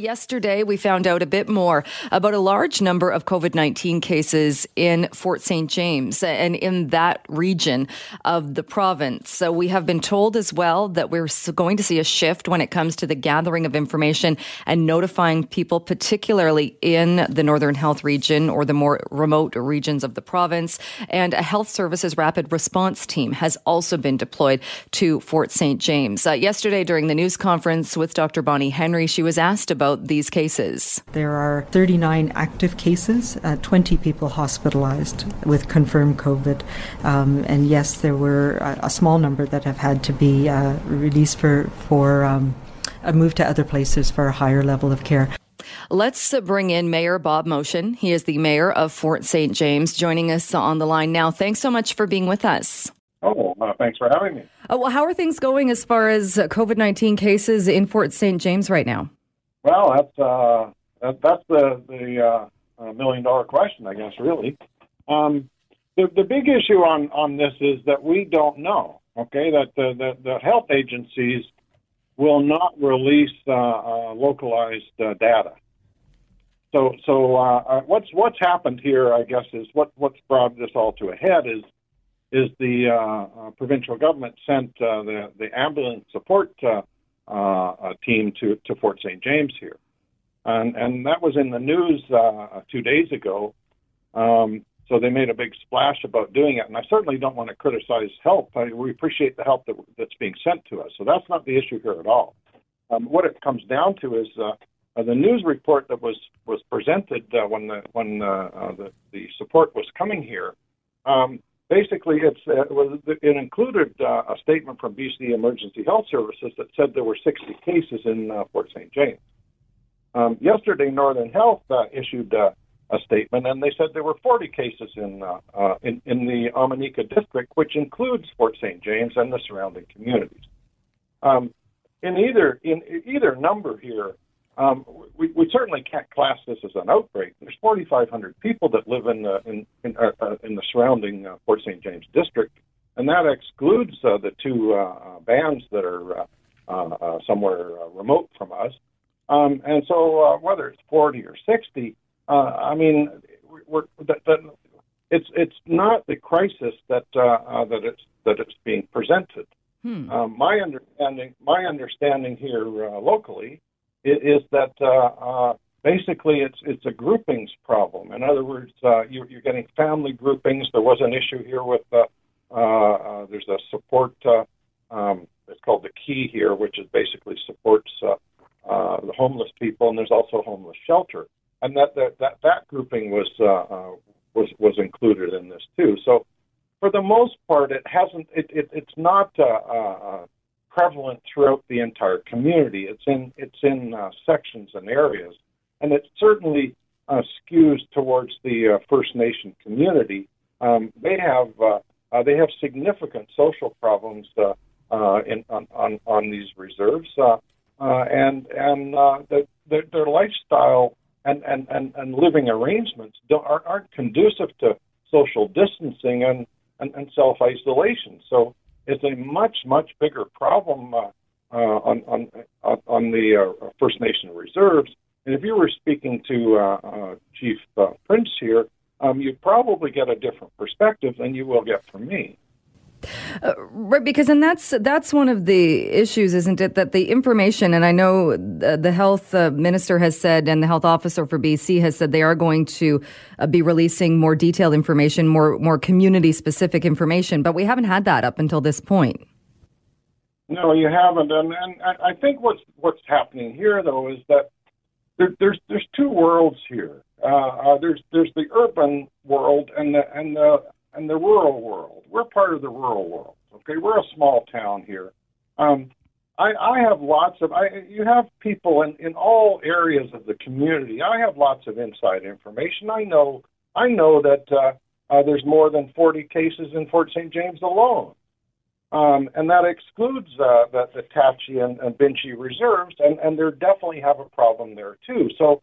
Yesterday, we found out a bit more about a large number of COVID 19 cases in Fort St. James and in that region of the province. So, we have been told as well that we're going to see a shift when it comes to the gathering of information and notifying people, particularly in the Northern Health region or the more remote regions of the province. And a health services rapid response team has also been deployed to Fort St. James. Uh, yesterday, during the news conference with Dr. Bonnie Henry, she was asked about about these cases? There are 39 active cases, uh, 20 people hospitalized with confirmed COVID. Um, and yes, there were a, a, small number that have had to be uh, released for, for um, a move to other places for a higher level of care. Let's bring in Mayor Bob Motion. He is the mayor of Fort St. James, joining us on the line now. Thanks so much for being with us. Oh, uh, thanks for having me. Uh, well, how are things going as far as COVID 19 cases in Fort St. James right now? Well, that's uh, that, that's the the uh, million dollar question, I guess. Really, um, the the big issue on on this is that we don't know. Okay, that the the, the health agencies will not release uh, uh, localized uh, data. So so uh, uh, what's what's happened here, I guess, is what what's brought this all to a head is is the uh, uh, provincial government sent uh, the the ambulance support uh, uh, team to, to Fort St. James here. And, and that was in the news uh, two days ago. Um, so they made a big splash about doing it. And I certainly don't want to criticize help. I, we appreciate the help that, that's being sent to us. So that's not the issue here at all. Um, what it comes down to is uh, uh, the news report that was was presented uh, when the when uh, uh, the the support was coming here um, basically, it's, uh, it, was, it included uh, a statement from BC Emergency Health Services that said there were 60 cases in uh, Fort St. James. Um, yesterday, Northern Health uh, issued uh, a statement, and they said there were 40 cases in uh, uh, in, in the Omineca district, which includes Fort St. James and the surrounding communities. Um, in either in either number here, um, we, we certainly can't class this as an outbreak. There's 4,500 people that live in the in in, uh, uh, in the surrounding uh, Fort St. James district, and that excludes uh, the two uh, uh bands that are uh, uh, uh, somewhere uh, remote from us. Um, and so, uh, whether it's 40 or 60, uh, I mean, we're, that, that it's it's not the crisis that uh, uh, that it's that it's being presented. Hmm. Um, my understanding my understanding here uh, locally is that uh, uh, basically it's it's a groupings problem. In other words, uh, you, you're getting family groupings. There was an issue here with uh, uh, uh, there's a support. Uh, um, it's called the Key here, which is basically supports uh, uh, the homeless people, and there's also homeless shelter, and that that that, that grouping was uh, uh, was was included in this too. So for the most part, it hasn't. It, it it's not. Uh, uh, prevalent throughout the entire community. It's in it's in uh, sections and areas, and it certainly uh, skews towards the uh, First Nation community. Um, they have uh, uh, they have significant social problems uh, uh, in, on, on on these reserves, and and the, their, their lifestyle and, and, and, and living arrangements don't, aren't, aren't conducive to social distancing and, and, and self isolation. So is a much much bigger problem uh, uh, on on on the uh, First Nation reserves. And if you were speaking to uh, uh, Chief uh, Prince here, um, you'd probably get a different perspective than you will get from me. Uh, right, because and that's that's one of the issues, isn't it? That the information, and I know the, the health uh, minister has said, and the health officer for BC has said they are going to uh, be releasing more detailed information, more more community specific information, but we haven't had that up until this point. No, you haven't, and, and I think what's what's happening here though is that there, there's there's two worlds here. Uh, uh, there's there's the urban world and the and the and the rural world. We're part of the rural world. Okay, we're a small town here. Um, I, I have lots of. I, you have people in in all areas of the community. I have lots of inside information. I know. I know that uh, uh, there's more than 40 cases in Fort St. James alone. Um, and that excludes uh, the, the Tachi and, and Binche reserves, and, and they definitely have a problem there too. So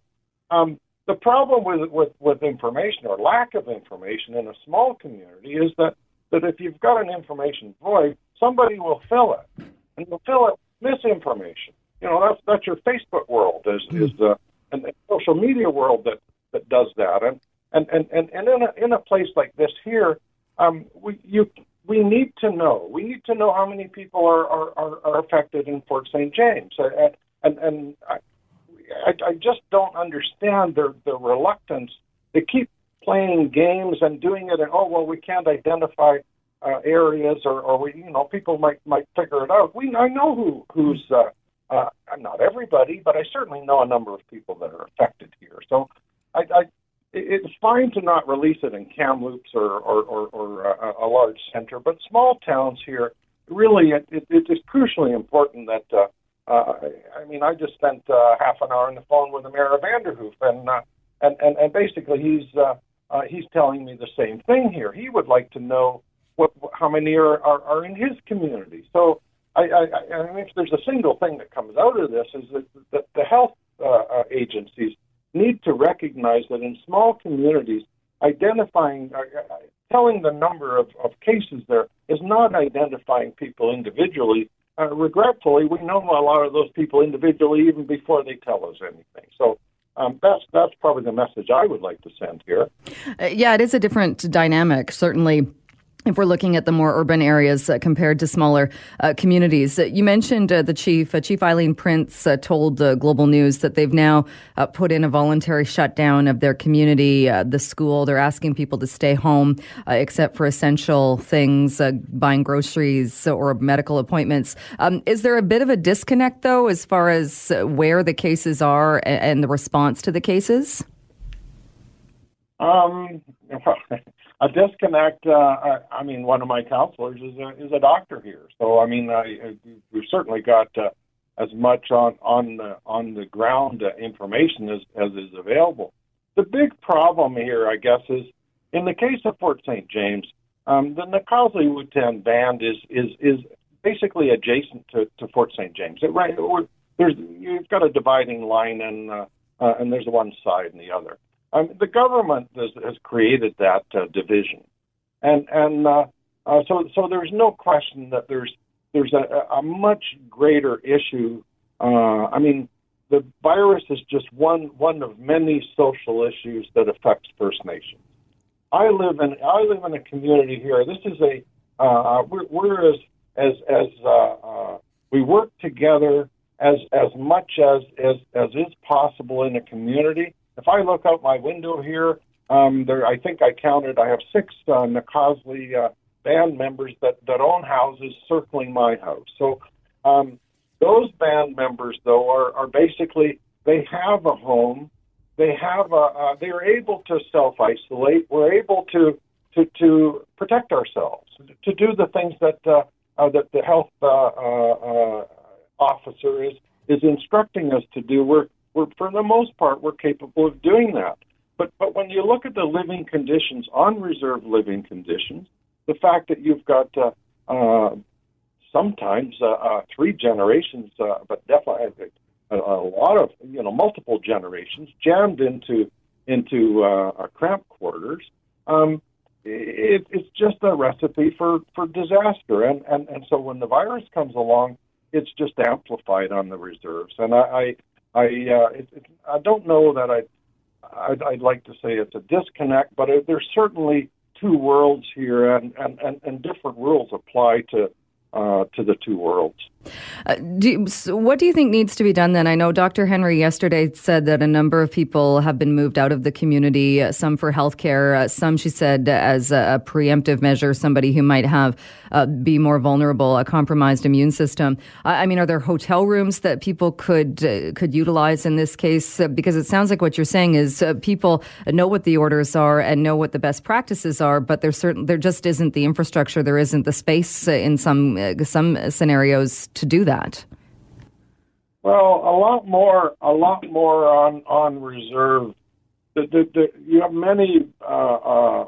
um, the problem with, with, with information or lack of information in a small community is that, that if you've got an information void, somebody will fill it, and they'll fill it misinformation. you know that's that's your Facebook world is mm-hmm. is the and the social media world that that does that and and and and, and in a in a place like this here um we you we need to know we need to know how many people are are, are, are affected in Fort St James and and, and I, I, just don't understand their the reluctance to keep playing games and doing it and oh well we can't identify uh, areas or, or we you know people might might figure it out. We I know who who's uh, uh, not everybody but I certainly know a number of people that are affected here. So I, I it's fine to not release it in Kamloops or or, or, or a, a large center but small towns here really it, it, it is crucially important that uh, uh, I mean, I just spent uh, half an hour on the phone with the mayor of Vanderhoof, and uh, and, and and basically he's uh, uh, he's telling me the same thing here. He would like to know what how many are are, are in his community. So I, I, I mean, if there's a single thing that comes out of this is that, that the health uh, uh, agencies need to recognize that in small communities, identifying, uh, uh telling the number of, of cases there is not identifying people individually uh, regretfully, we know a lot of those people individually even before they tell us anything. So um, that's that's probably the message I would like to send here. Uh, yeah, it is a different dynamic, certainly if we're looking at the more urban areas uh, compared to smaller uh, communities. Uh, you mentioned uh, the chief, uh, Chief Aileen Prince, uh, told Global News that they've now put in a voluntary shutdown of their community, the school. They're asking people to stay home except for essential things, buying groceries or medical appointments. Um, is there a bit of a disconnect, though, as far as where the cases are and, and the response to the cases? Um, a disconnect. Uh, I, I mean, one of my counselors is a, is a doctor here, so I mean, I, we've certainly got uh, as much on on the on the ground uh, information as as is available. The big problem here, I guess, is in the case of Fort St. James, um, the Nak'azdli band is is is basically adjacent to, to Fort St. James. It, right, there's you've got a dividing line, and uh, uh, and there's one side and the other. Um, the government has, has created that uh, division, and and uh, uh, so so there's no question that there's there's a, a much greater issue. Uh, I mean, the virus is just one one of many social issues that affects First Nations. I live in I live in a community here. This is a uh, we're, we're as as as uh, uh, we work together as as much as as as is possible in a community if I look out my window here, um, there I think I counted. I have six uh, Nak'azdli uh, band members that that own houses circling my house. So um, those band members, though, are are basically they have a home. They have a. Uh, they are able to self isolate. We're able to to to protect ourselves, to do the things that uh, uh, that the health uh, uh, uh, officer is is instructing us to do. We're we're, for the most part, we're capable of doing that. But, but when you look at the living conditions, on reserve living conditions, the fact that you've got uh, uh, sometimes uh, uh, three generations, uh, but definitely a, a lot of you know multiple generations jammed into into uh, cramped quarters. Um, it, it's just a recipe for, for disaster, and, and and so when the virus comes along, it's just amplified on the reserves. And I, I uh, it, it, I don't know that I I'd, I'd like to say it's a disconnect, but it, there's certainly two worlds here, and, and, and, and different rules apply to uh, to the two worlds. Uh, do, so what do you think needs to be done then? I know Dr. Henry yesterday said that a number of people have been moved out of the community, uh, some for healthcare, uh, some, she said, as a, a, preemptive measure, somebody who might have uh, be more vulnerable, a compromised immune system. I, I mean, are there hotel rooms that people could could utilize in this case? because it sounds like what you're saying is people know what the orders are and know what the best practices are, but there certain there just isn't the infrastructure, there isn't the space in some some scenarios to do that? Well, a lot more, a lot more on on reserve. The, the, the, you have many uh, uh,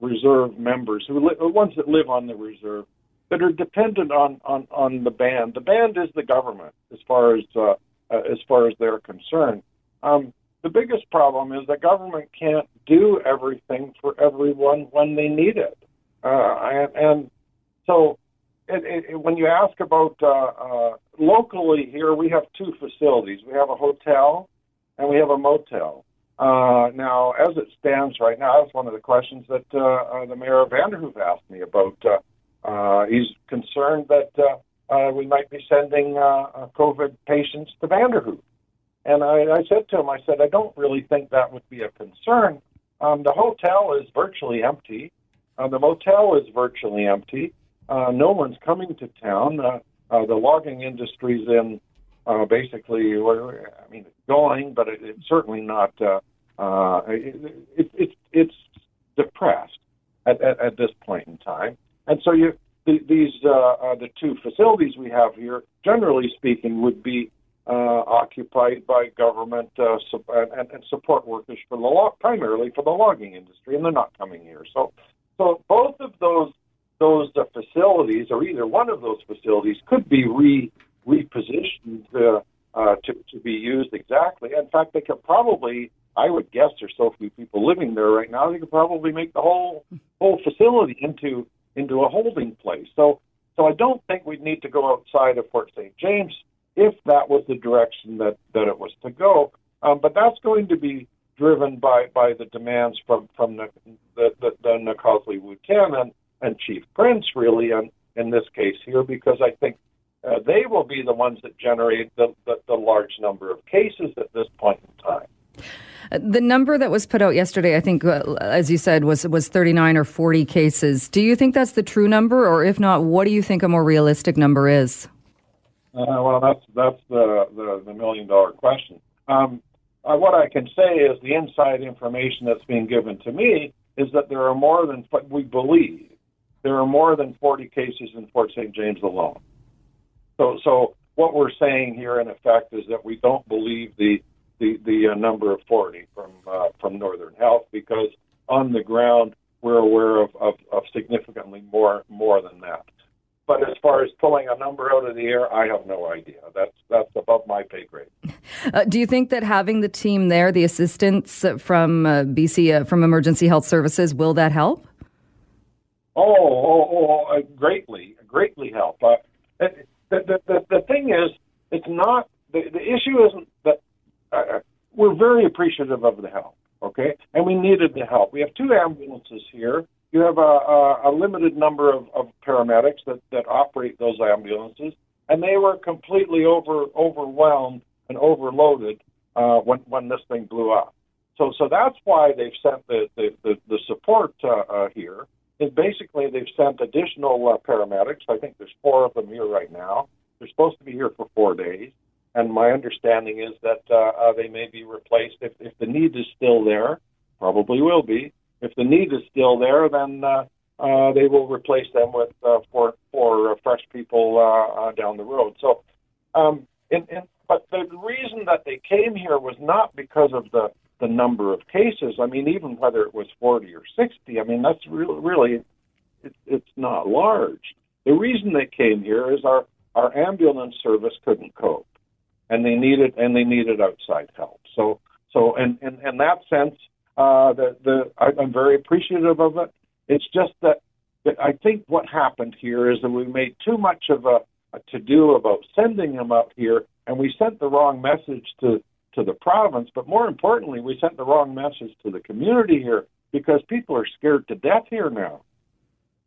reserve members who li- ones that live on the reserve that are dependent on, on, on the band. The band is the government as far as uh, uh, as far as they're concerned. Um, the biggest problem is that government can't do everything for everyone when they need it, uh, and, and so it, it, when you ask about uh, uh, locally here, we have two facilities. We have a hotel and we have a motel. Uh, now, as it stands right now, that's one of the questions that uh, uh, the mayor of Vanderhoof asked me about. Uh, uh, he's concerned that uh, uh, we might be sending uh, uh, COVID patients to Vanderhoof. And I, I said to him, I said, I don't really think that would be a concern. Um, the hotel is virtually empty. Uh, the motel is virtually empty. Uh, no one's coming to town. Uh, uh, the logging industry's in uh, basically, I mean, going, but it, it's certainly not. Uh, uh, it, it, it's it's depressed at, at, at this point in time, and so you the, these uh, uh, the two facilities we have here, generally speaking, would be uh, occupied by government uh, su- and, and support workers for the log, primarily for the logging industry, and they're not coming here. So, so both of those those uh, facilities, or either one of those facilities, could be re repositioned uh, uh, to to be used exactly. In fact, they could probably, I would guess, there's so few people living there right now, they could probably make the whole whole facility into into a holding place. So, so I don't think we'd need to go outside of Fort St. James if that was the direction that, that it was to go. Um, but that's going to be driven by, by the demands from, from the, the, the, the Nak'azdli Whut'en and, and Chief Prince, really, in, in this case here, because I think uh, they will be the ones that generate the, the, the large number of cases at this point in time. The number that was put out yesterday, I think, uh, as you said, was was 39 or 40 cases. Do you think that's the true number, or if not, what do you think a more realistic number is? Uh, well, that's that's the, the, the million dollar question. Um, uh, what I can say is the inside information that's being given to me is that there are more than what we believe there are more than 40 cases in Fort St. James alone. So, so what we're saying here, in effect, is that we don't believe the the, the uh, number of 40 from uh, from Northern Health because on the ground we're aware of, of, of significantly more more than that. But as far as pulling a number out of the air, I have no idea. That's that's above my pay grade. Uh, do you think that having the team there, the assistance from uh, BC uh, from Emergency Health Services, will that help? Oh, oh, oh uh, greatly, greatly help. Uh, the, the, the, the thing is, it's not the, the issue isn't that uh, we're very appreciative of the help, okay? And we needed the help. We have two ambulances here. You have a, a, a limited number of, of paramedics that, that operate those ambulances, and they were completely over overwhelmed and overloaded uh, when when this thing blew up. So so that's why they've sent the the, the, the support uh, uh, here. Is basically they've sent additional uh, paramedics. I think there's four of them here right now. They're supposed to be here for four days and my understanding is that uh, uh, they may be replaced if, if the need is still there. Probably will be. If the need is still there, then uh, uh, they will replace them with uh, for for uh, fresh people uh, uh, down the road. So, um, and, and, but the reason that they came here was not because of the the number of cases. I mean, even whether it was 40 or 60, I mean that's really really it, it's not large. The reason they came here is our our ambulance service couldn't cope and they needed and they needed outside help. So so in in, in that sense, uh, the the I, I'm very appreciative of it. It's just that, that I think what happened here is that we made too much of a, a to do about sending them up here, and we sent the wrong message to to the province. But more importantly, we sent the wrong message to the community here because people are scared to death here now.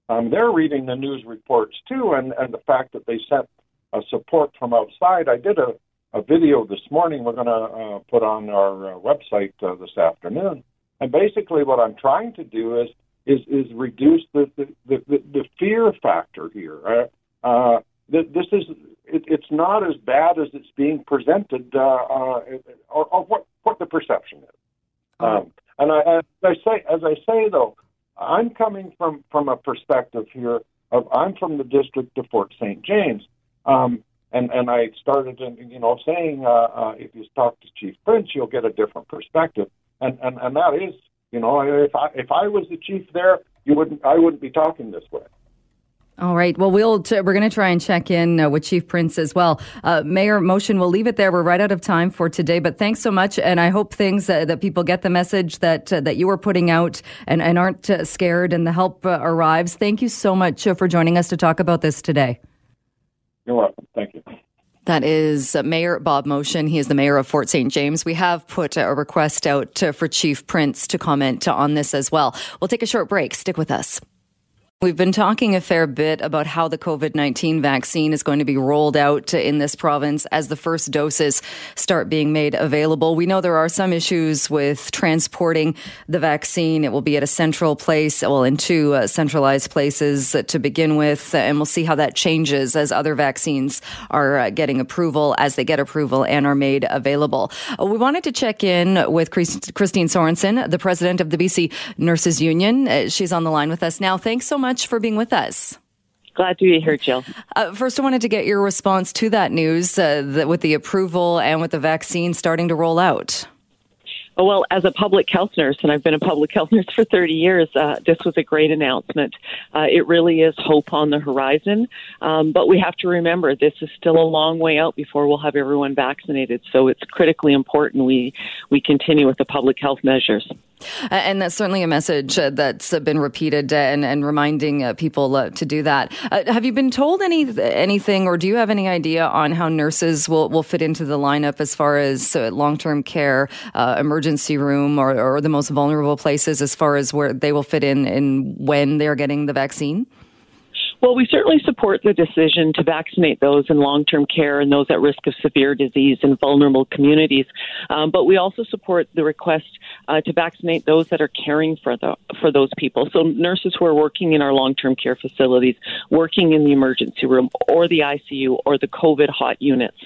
Um, they're reading the news reports too, and, and the fact that they sent a support from outside. I did a, a video this morning we're going to uh, put on our uh, website uh, this afternoon. And basically, what I'm trying to do is is, is reduce the the, the, the fear factor here. Uh, uh, this is it, it's not as bad as it's being presented, uh, uh, or, or what what the perception is. Um, and I, as I say, as I say though, I'm coming from from a perspective here of I'm from the district of Fort St. James. Um, and and I started, you know, saying uh, uh, if you talk to Chief Prince, you'll get a different perspective, and and and that is, you know, if I if I was the chief there, you wouldn't I wouldn't be talking this way. All right. Well, we'll t- we're going to try and check in uh, with Chief Prince as well. Uh, Mayor Motion, we'll leave it there. We're right out of time for today, but thanks so much, and I hope things uh, that people get the message that uh, that you are putting out and, and aren't uh, scared, and the help uh, arrives. Thank you so much for joining us to talk about this today. You're welcome. Thank you. That is Mayor Bob Motion. He is the mayor of Fort St. James. We have put a request out for Chief Prince to comment on this as well. We'll take a short break. Stick with us. We've been talking a fair bit about how the COVID 19 vaccine is going to be rolled out in this province as the first doses start being made available. We know there are some issues with transporting the vaccine. It will be at a central place, well, in two uh, centralized places to begin with, and we'll see how that changes as other vaccines are uh, getting approval, as they get approval and are made available. Uh, we wanted to check in with Christine Sorensen, the president of the BC Nurses Union. Uh, she's on the line with us now. Thanks so much much for being with us. Glad to be here, Jill. Uh, first, I wanted to get your response to that news uh, that with the approval and with the vaccine starting to roll out. Well, as a public health nurse, and I've been a public health nurse for 30 years, uh, this was a great announcement. Uh, it really is hope on the horizon. Um, but we have to remember this is still a long way out before we'll have everyone vaccinated. So it's critically important we, we continue with the public health measures. Uh, and that's certainly a message uh, that's uh, been repeated and, and reminding people to do that. have you been told any anything, or do you have any idea on how nurses will, will fit into the lineup as far as long term care, emergency room, or, or the most vulnerable places as far as where they will fit in and when they're getting the vaccine? Well, we certainly support the decision to vaccinate those in long term care and those at risk of severe disease in vulnerable communities. Um, but we also support the request uh, to vaccinate those that are caring for, the, for those people. So, nurses who are working in our long term care facilities, working in the emergency room or the ICU or the COVID hot units.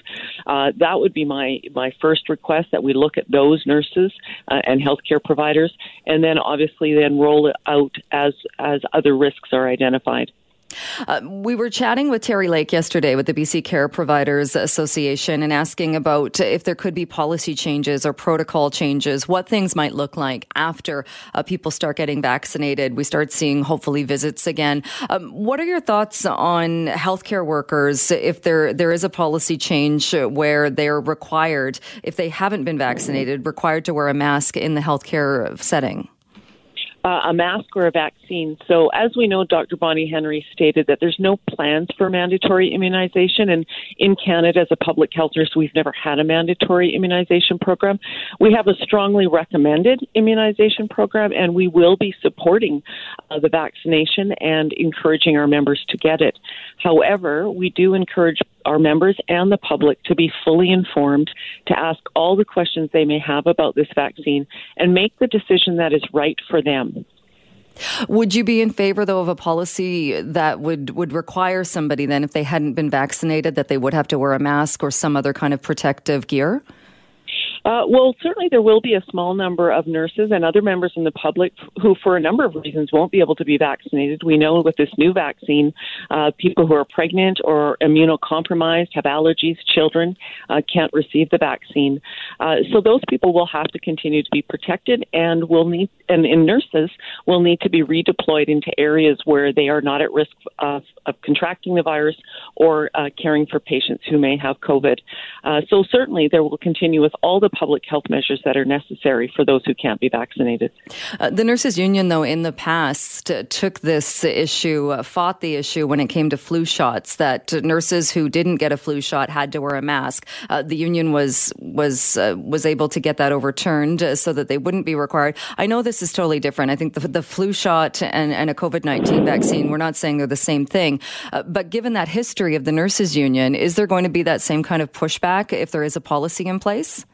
Uh, that would be my, my first request that we look at those nurses uh, and healthcare providers, and then obviously then roll it out as, as other risks are identified. Uh, we were chatting with Terry Lake yesterday with the BC Care Providers Association and asking about if there could be policy changes or protocol changes, what things might look like after uh, people start getting vaccinated. We start seeing hopefully visits again. Um, what are your thoughts on healthcare workers if there there is a policy change where they're required, if they haven't been vaccinated, required to wear a mask in the healthcare setting? Uh, a mask or a vaccine. So, as we know, Dr. Bonnie Henry stated that there's no plans for mandatory immunization. And in Canada, as a public health nurse, we've never had a mandatory immunization program. We have a strongly recommended immunization program, and we will be supporting uh, the vaccination and encouraging our members to get it. However, we do encourage our members and the public to be fully informed, to ask all the questions they may have about this vaccine, and make the decision that is right for them. Would you be in favor, though, of a policy that would, would require somebody then, if they hadn't been vaccinated, that they would have to wear a mask or some other kind of protective gear? Uh, well, certainly there will be a small number of nurses and other members in the public who, for a number of reasons, won't be able to be vaccinated. We know with this new vaccine, uh, people who are pregnant or immunocompromised, have allergies, children uh, can't receive the vaccine. Uh, so those people will have to continue to be protected and will need, and, and nurses will need to be redeployed into areas where they are not at risk of, of contracting the virus or uh, caring for patients who may have COVID. Uh, so certainly there will continue with all the public health measures that are necessary for those who can't be vaccinated. Uh, the Nurses Union, though, in the past uh, took this issue, uh, fought the issue when it came to flu shots, that nurses who didn't get a flu shot had to wear a mask. Uh, the union was was was able to get that overturned so that they wouldn't be required. I know this is totally different. I think the, the flu shot and, and a COVID 19 vaccine, we're not saying they're the same thing. but given that history of the Nurses Union, is there going to be that same kind of pushback if there is a policy in place?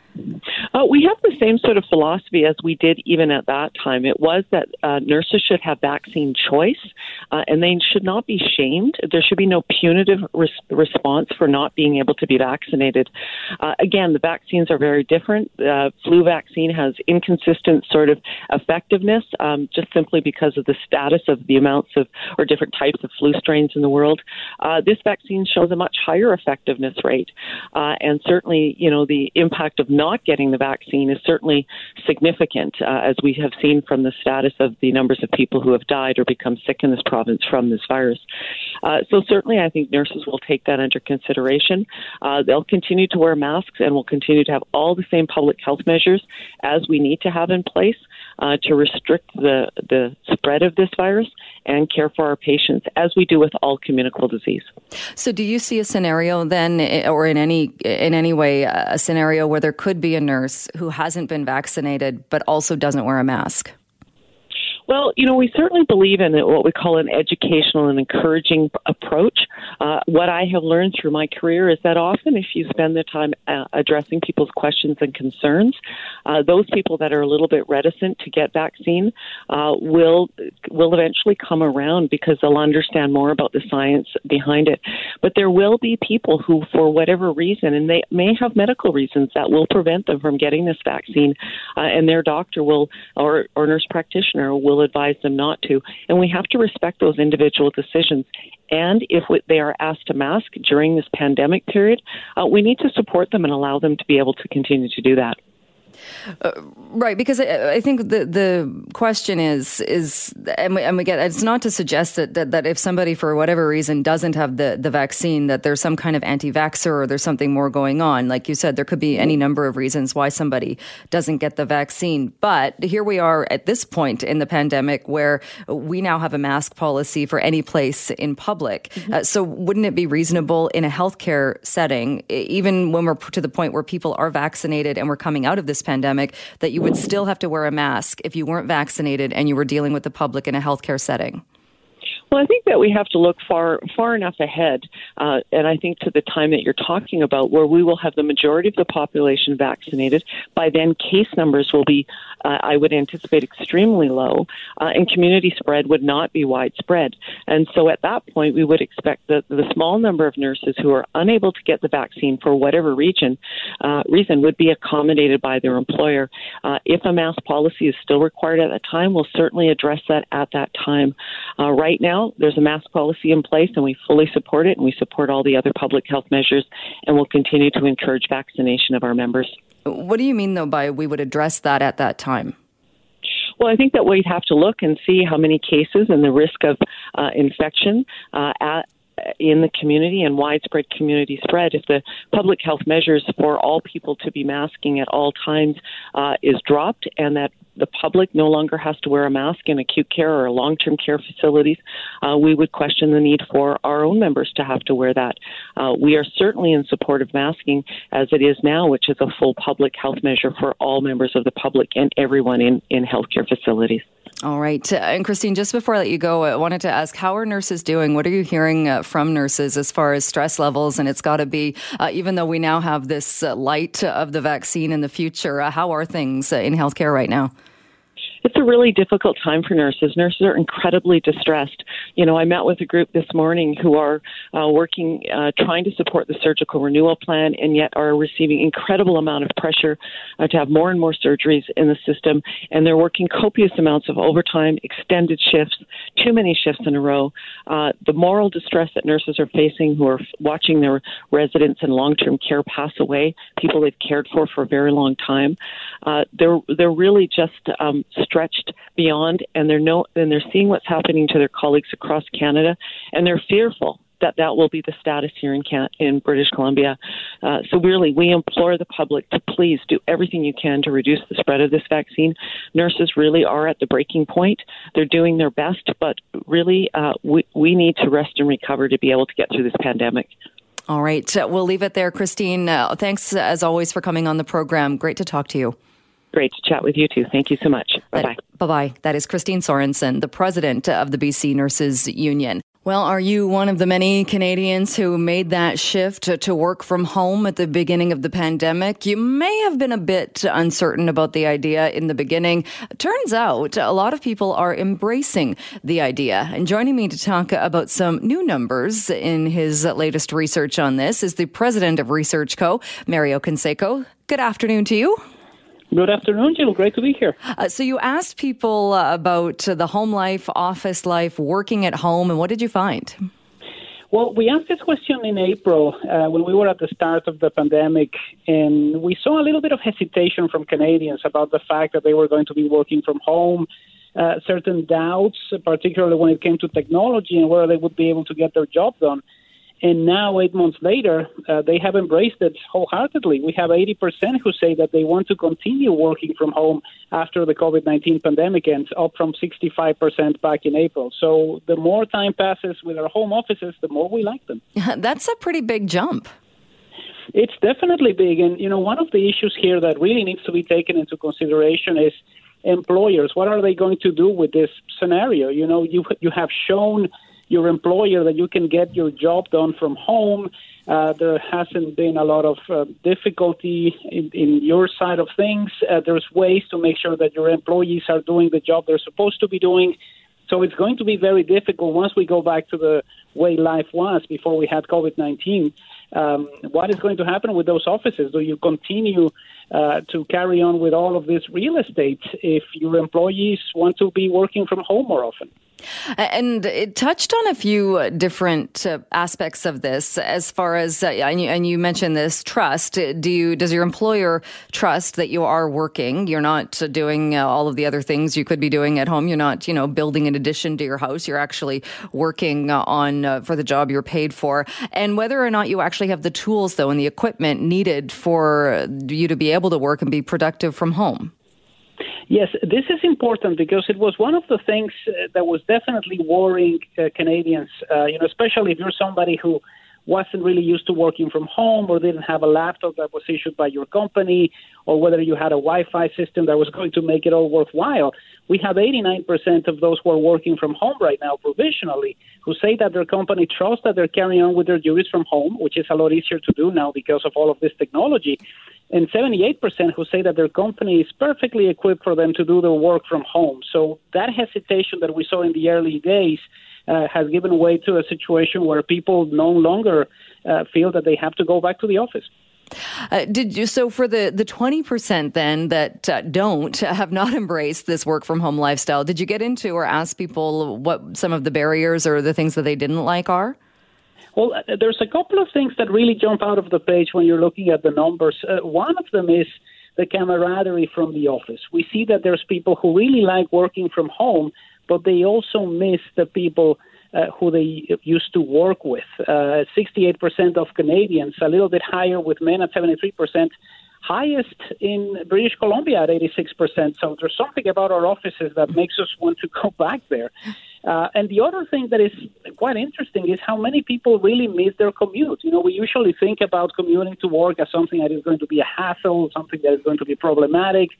Uh, we have the same sort of philosophy as we did even at that time. It was that uh, nurses should have vaccine choice uh, and they should not be shamed. There should be no punitive res- response for not being able to be vaccinated. Uh, again, the vaccines are very different. Uh, flu vaccine has inconsistent sort of effectiveness um, just simply because of the status of the amounts of or different types of flu strains in the world. Uh, this vaccine shows a much higher effectiveness rate, and certainly, you know, the impact of not getting the vaccine is certainly significant, uh, as we have seen from the status of the numbers of people who have died or become sick in this province from this virus. Uh, so, certainly, I think nurses will take that under consideration. Uh, they'll continue to wear masks and will continue to have all the same public health measures as we need to have in place. Uh, to restrict the, the spread of this virus and care for our patients as we do with all communicable disease. So, do you see a scenario then, or in any in any way, a scenario where there could be a nurse who hasn't been vaccinated but also doesn't wear a mask? Well, you know, we certainly believe in what we call an educational and encouraging approach. Uh, what I have learned through my career is that often, if you spend the time uh, addressing people's questions and concerns, uh, those people that are a little bit reticent to get vaccine uh, will will eventually come around because they'll understand more about the science behind it. But there will be people who, for whatever reason, and they may have medical reasons that will prevent them from getting this vaccine, uh, and their doctor will or or nurse practitioner will will advise them not to. And we have to respect those individual decisions. And if they are asked to mask during this pandemic period, uh, we need to support them and allow them to be able to continue to do that. Uh, right, because I, I, think the the question is is and we, and we get it's not to suggest that, that, that if somebody for whatever reason doesn't have the the vaccine that there's some kind of anti-vaxxer or there's something more going on. Like you said, there could be any number of reasons why somebody doesn't get the vaccine. But here we are at this point in the pandemic where we now have a mask policy for any place in public. Mm-hmm. Uh, so wouldn't it be reasonable in a healthcare setting, even when we're to the point where people are vaccinated and we're coming out of this pandemic that you would still have to wear a mask if you weren't vaccinated and you were dealing with the public in a healthcare setting? Well, I think that we have to look far far enough ahead, uh, and I think to the time that you're talking about, where we will have the majority of the population vaccinated. By then, case numbers will be, uh, I would anticipate, extremely low, uh, and community spread would not be widespread. And so, at that point, we would expect that the small number of nurses who are unable to get the vaccine for whatever region uh, reason would be accommodated by their employer. Uh, if a mask policy is still required at that time, we'll certainly address that at that time. Uh, right now now, there's a mask policy in place, and we fully support it, and we support all the other public health measures, and we'll continue to encourage vaccination of our members. What do you mean, though, by we would address that at that time? Well, I think that we'd have to look and see how many cases and the risk of uh, infection uh, at in the community and widespread community spread. If the public health measures for all people to be masking at all times uh, is dropped and that the public no longer has to wear a mask in acute care or long term care facilities, uh, we would question the need for our own members to have to wear that. Uh, we are certainly in support of masking as it is now, which is a full public health measure for all members of the public and everyone in, in healthcare facilities. All right. Uh, and Christine, just before I let you go, I wanted to ask how are nurses doing? What are you hearing uh, from nurses as far as stress levels? And it's got to be, uh, even though we now have this uh, light of the vaccine in the future, uh, how are things uh, in healthcare right now? It's a really difficult time for nurses. Nurses are incredibly distressed. You know, I met with a group this morning who are uh, working, uh, trying to support the surgical renewal plan, and yet are receiving incredible amount of pressure uh, to have more and more surgeries in the system. And they're working copious amounts of overtime, extended shifts, too many shifts in a row. Uh, the moral distress that nurses are facing, who are watching their residents in long-term care pass away, people they've cared for for a very long time. Uh, they're they're really just um, stretched beyond, and they're no, and they're seeing what's happening to their colleagues across Canada, and they're fearful that that will be the status here in Can- in British Columbia. Uh, so really, we implore the public to please do everything you can to reduce the spread of this vaccine. Nurses really are at the breaking point. They're doing their best, but really, uh, we we need to rest and recover to be able to get through this pandemic. All right, we'll leave it there, Christine. Uh, thanks as always for coming on the program. Great to talk to you. Great to chat with you too. Thank you so much. Bye bye. Bye bye. That is Christine Sorensen, the president of the BC Nurses Union. Well, are you one of the many Canadians who made that shift to work from home at the beginning of the pandemic? You may have been a bit uncertain about the idea in the beginning. Turns out a lot of people are embracing the idea. And joining me to talk about some new numbers in his latest research on this is the president of Research Co., Mario Canseco. Good afternoon to you. Good afternoon, Jill. Great to be here. Uh, so, you asked people uh, about uh, the home life, office life, working at home, and what did you find? Well, we asked this question in April uh, when we were at the start of the pandemic, and we saw a little bit of hesitation from Canadians about the fact that they were going to be working from home. Uh, certain doubts, particularly when it came to technology and whether they would be able to get their job done. And now, eight months later, uh, they have embraced it wholeheartedly. We have 80% who say that they want to continue working from home after the COVID 19 pandemic ends, up from 65% back in April. So the more time passes with our home offices, the more we like them. That's a pretty big jump. It's definitely big. And, you know, one of the issues here that really needs to be taken into consideration is employers. What are they going to do with this scenario? You know, you, you have shown your employer that you can get your job done from home. Uh, there hasn't been a lot of uh, difficulty in, in, your side of things. Uh, there's ways to make sure that your employees are doing the job they're supposed to be doing. So it's going to be very difficult once we go back to the way life was before we had COVID 19. Um, what is going to happen with those offices? Do you continue uh, to carry on with all of this real estate if your employees want to be working from home more often? And it touched on a few uh, different uh, aspects of this, as far as uh, and, you, and, you, mentioned this trust. Do you does your employer trust that you are working? You're not doing uh, all of the other things you could be doing at home. You're not, you know, building an addition to your house. You're actually working uh, on uh, for the job you're paid for, and whether or not you actually have the tools though and the equipment needed for you to be able to work and be productive from home. Yes, this is important because it was one of the things uh, that was definitely worrying uh, Canadians. Uh, you know, especially if you're somebody who wasn't really used to working from home or didn't have a laptop that was issued by your company or whether you had a Wi-Fi system that was going to make it all worthwhile. We have 89% of those who are working from home right now provisionally who say that their company trusts that they're carrying on with their duties from home, which is a lot easier to do now because of all of this technology and 78% who say that their company is perfectly equipped for them to do their work from home. So that hesitation that we saw in the early days uh, has given way to a situation where people no longer uh, feel that they have to go back to the office. Uh, did you so for the the twenty percent then that uh, don't have not embraced this work from home lifestyle? Did you get into or ask people what some of the barriers or the things that they didn't like are? Well, uh, there's a couple of things that really jump out of the page when you're looking at the numbers. Uh, one of them is the camaraderie from the office. We see that there's people who really like working from home, but they also miss the people uh, who they used to work with. Uh, 68% of Canadians, a little bit higher with men at 73%, highest in British Columbia at 86%. So there's something about our offices that makes us want to go back there. Uh, and the other thing that is quite interesting is how many people really miss their commute. You know, we usually think about commuting to work as something that is going to be a hassle, something that is going to be problematic.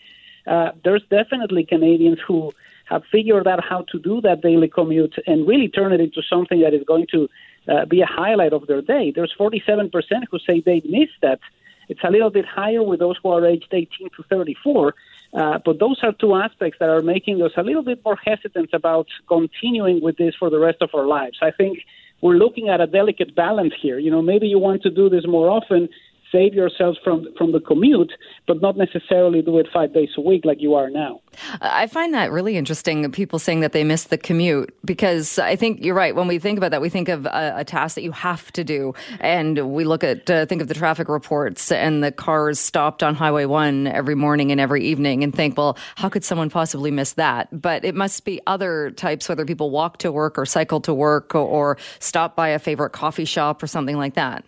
Uh, there's definitely Canadians who have figured out how to do that daily commute and really turn it into something that is going to uh, be a highlight of their day. There's 47% who say they miss that. It's a little bit higher with those who are aged 18 to 34. Uh, but those are two aspects that are making us a little bit more hesitant about continuing with this for the rest of our lives. I think we're looking at a delicate balance here. You know, maybe you want to do this more often, save yourselves from from the commute, but not necessarily do it five days a week like you are now. I find that really interesting. People saying that they miss the commute because I think you're right. When we think about that, we think of a, a task that you have to do, and we look at uh, think of the traffic reports and the cars stopped on Highway One every morning and every evening, and think, well, how could someone possibly miss that? But it must be other types, whether people walk to work or cycle to work or, or stop by a favorite coffee shop or something like that.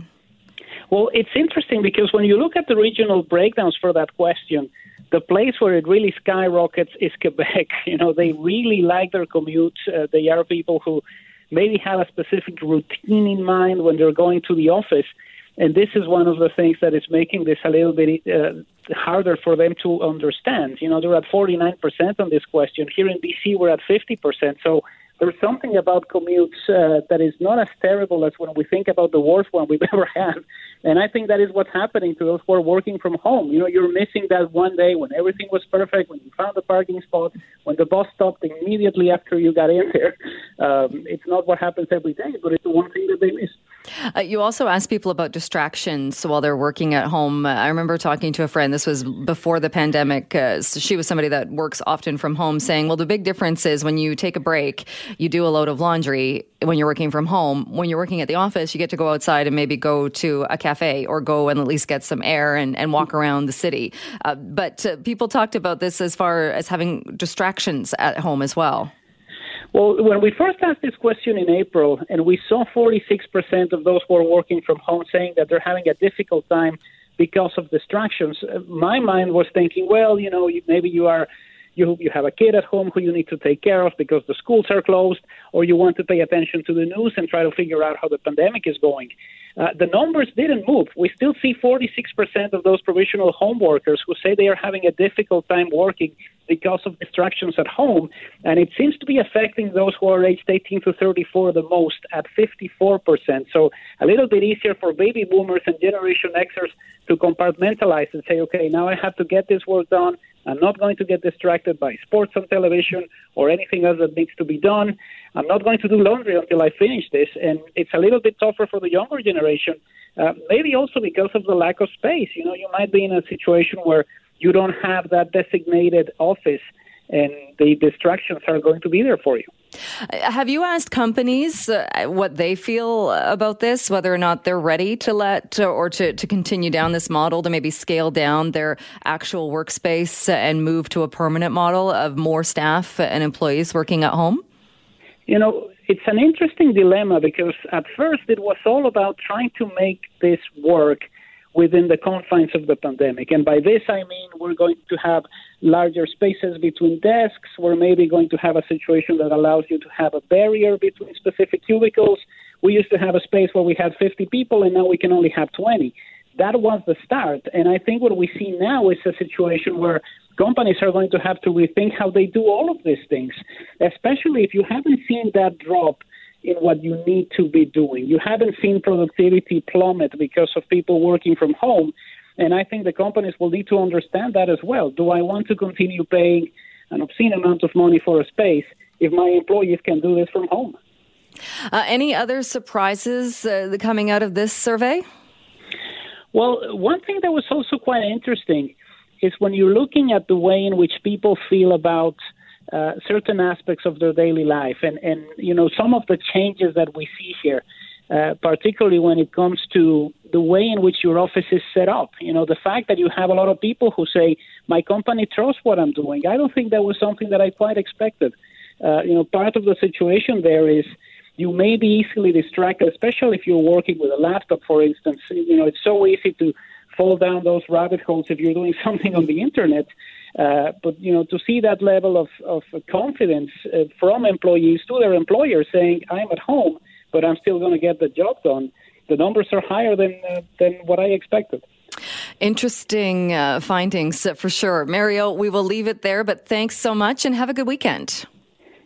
Well, it's interesting because when you look at the regional breakdowns for that question, the place where it really skyrockets is Quebec. You know, they really like their commute. Uh, they are people who maybe have a specific routine in mind when they're going to the office. And this is one of the things that is making this a little bit uh, harder for them to understand. You know, they're at 49% on this question. Here in BC, we're at 50%. So there's something about commutes uh, that is not as terrible as when we think about the worst one we've ever had. And I think that is what's happening to those who are working from home. You know, you're missing that one day when everything was perfect, when you found the parking spot, when the bus stopped immediately after you got in there. Um, it's not what happens every day, but it's the one thing that they miss. Uh, you also ask people about distractions while they're working at home. I remember talking to a friend, this was before the pandemic. Uh, so she was somebody that works often from home, saying, Well, the big difference is when you take a break, you do a load of laundry when you're working from home. When you're working at the office, you get to go outside and maybe go to a cafe or go and at least get some air and, and walk around the city. Uh, but uh, people talked about this as far as having distractions at home as well. Well, when we first asked this question in April, and we saw 46% of those who are working from home saying that they're having a difficult time because of distractions, my mind was thinking, well, you know, maybe you are you you have a kid at home who you need to take care of because the schools are closed, or you want to pay attention to the news and try to figure out how the pandemic is going. Uh, the numbers didn't move. We still see 46% of those provisional home workers who say they are having a difficult time working because of distractions at home. And it seems to be affecting those who are aged 18 to 34 the most at 54%. So a little bit easier for baby boomers and Generation Xers to compartmentalize and say, okay, now I have to get this work done. I'm not going to get distracted by sports on television or anything else that needs to be done. I'm not going to do laundry until I finish this. And it's a little bit tougher for the younger generation, uh, maybe also because of the lack of space. You know, you might be in a situation where you don't have that designated office and the distractions are going to be there for you. Have you asked companies uh, what they feel about this, whether or not they're ready to let or to, to continue down this model to maybe scale down their actual workspace and move to a permanent model of more staff and employees working at home? You know, it's an interesting dilemma because at first it was all about trying to make this work within the confines of the pandemic. And by this, I mean we're going to have larger spaces between desks. We're maybe going to have a situation that allows you to have a barrier between specific cubicles. We used to have a space where we had 50 people, and now we can only have 20. That was the start. And I think what we see now is a situation where companies are going to have to rethink how they do all of these things, especially if you haven't seen that drop in what you need to be doing. You haven't seen productivity plummet because of people working from home. And I think the companies will need to understand that as well. Do I want to continue paying an obscene amount of money for a space if my employees can do this from home? Uh, any other surprises uh, coming out of this survey? Well, one thing that was also quite interesting is when you're looking at the way in which people feel about uh, certain aspects of their daily life. And, and, you know, some of the changes that we see here, uh, particularly when it comes to the way in which your office is set up. You know, the fact that you have a lot of people who say, my company trusts what I'm doing. I don't think that was something that I quite expected. Uh, you know, part of the situation there is you may be easily distracted, especially if you're working with a laptop, for instance. You know, it's so easy to fall down those rabbit holes if you're doing something on the internet. Uh, but you know, to see that level of, of confidence uh, from employees to their employer saying, "I'm at home, but I'm still going to get the job done," the numbers are higher than uh, than what I expected. Interesting uh, findings for sure, Mario. We will leave it there, but thanks so much and have a good weekend.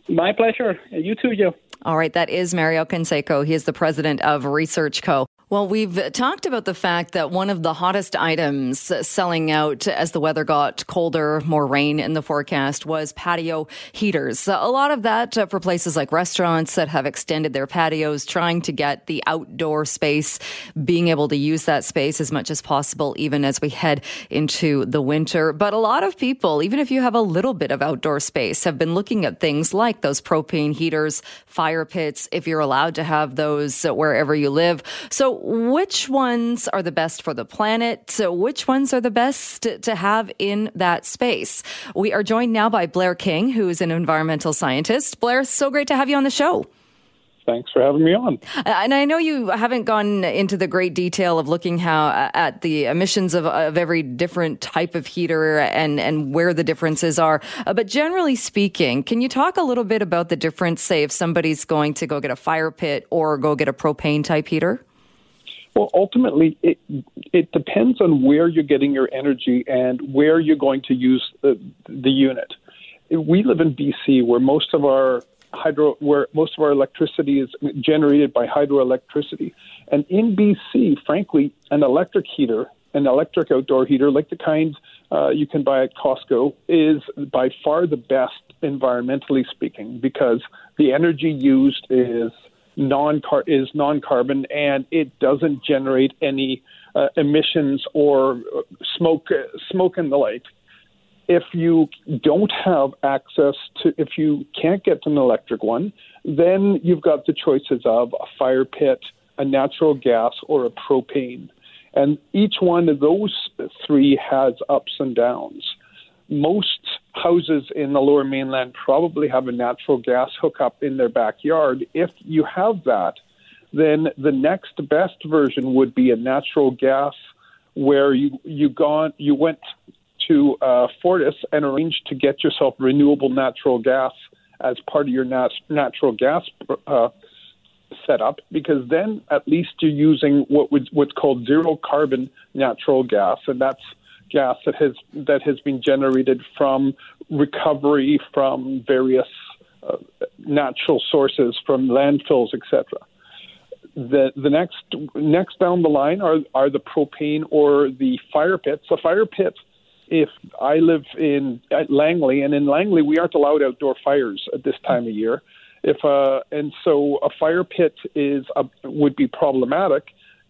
My pleasure. You too, Joe. All right, that is Mario Canseco. He is the president of Research Co. Well, we've talked about the fact that one of the hottest items selling out as the weather got colder, more rain in the forecast was patio heaters. A lot of that for places like restaurants that have extended their patios, trying to get the outdoor space, being able to use that space as much as possible, even as we head into the winter. But a lot of people, even if you have a little bit of outdoor space, have been looking at things like those propane heaters, fire pits, if you're allowed to have those wherever you live. So which ones are the best for the planet? So which ones are the best to have in that space? We are joined now by Blair King, who is an environmental scientist. Blair, so great to have you on the show. Thanks for having me on. Uh, and I know you haven't gone into the great detail of looking how uh, at the emissions of, of every different type of heater and, and where the differences are. Uh, but generally speaking, can you talk a little bit about the difference, say, if somebody's going to go get a fire pit or go get a propane type heater? Well, ultimately, it it depends on where you're getting your energy and where you're going to use the, the unit. We live in BC, where most of our hydro, where most of our electricity is generated by hydroelectricity, and in BC, frankly, an electric heater, an electric outdoor heater like the kind uh, you can buy at Costco, is by far the best environmentally speaking because the energy used is non is non-carbon and it doesn't generate any uh, emissions or smoke smoke and the like. If you don't have access to, if you can't get an electric one, then you've got the choices of a fire pit, a natural gas, or a propane. And each one of those three has ups and downs. Most houses in the lower mainland probably have a natural gas hookup in their backyard. If you have that, then the next best version would be a natural gas where you you gone you went to uh, Fortis and arranged to get yourself renewable natural gas as part of your nat- natural gas uh, setup, because then at least you're using what would, what's called zero carbon natural gas, and that's gas that has that has been generated from recovery from various uh, natural sources, from landfills, etc. The the next next down the line are are the propane or the fire pits. A fire pit if I live in Langley, and in Langley we aren't allowed outdoor fires at this time of year. If uh, and so a fire pit is a, would be problematic.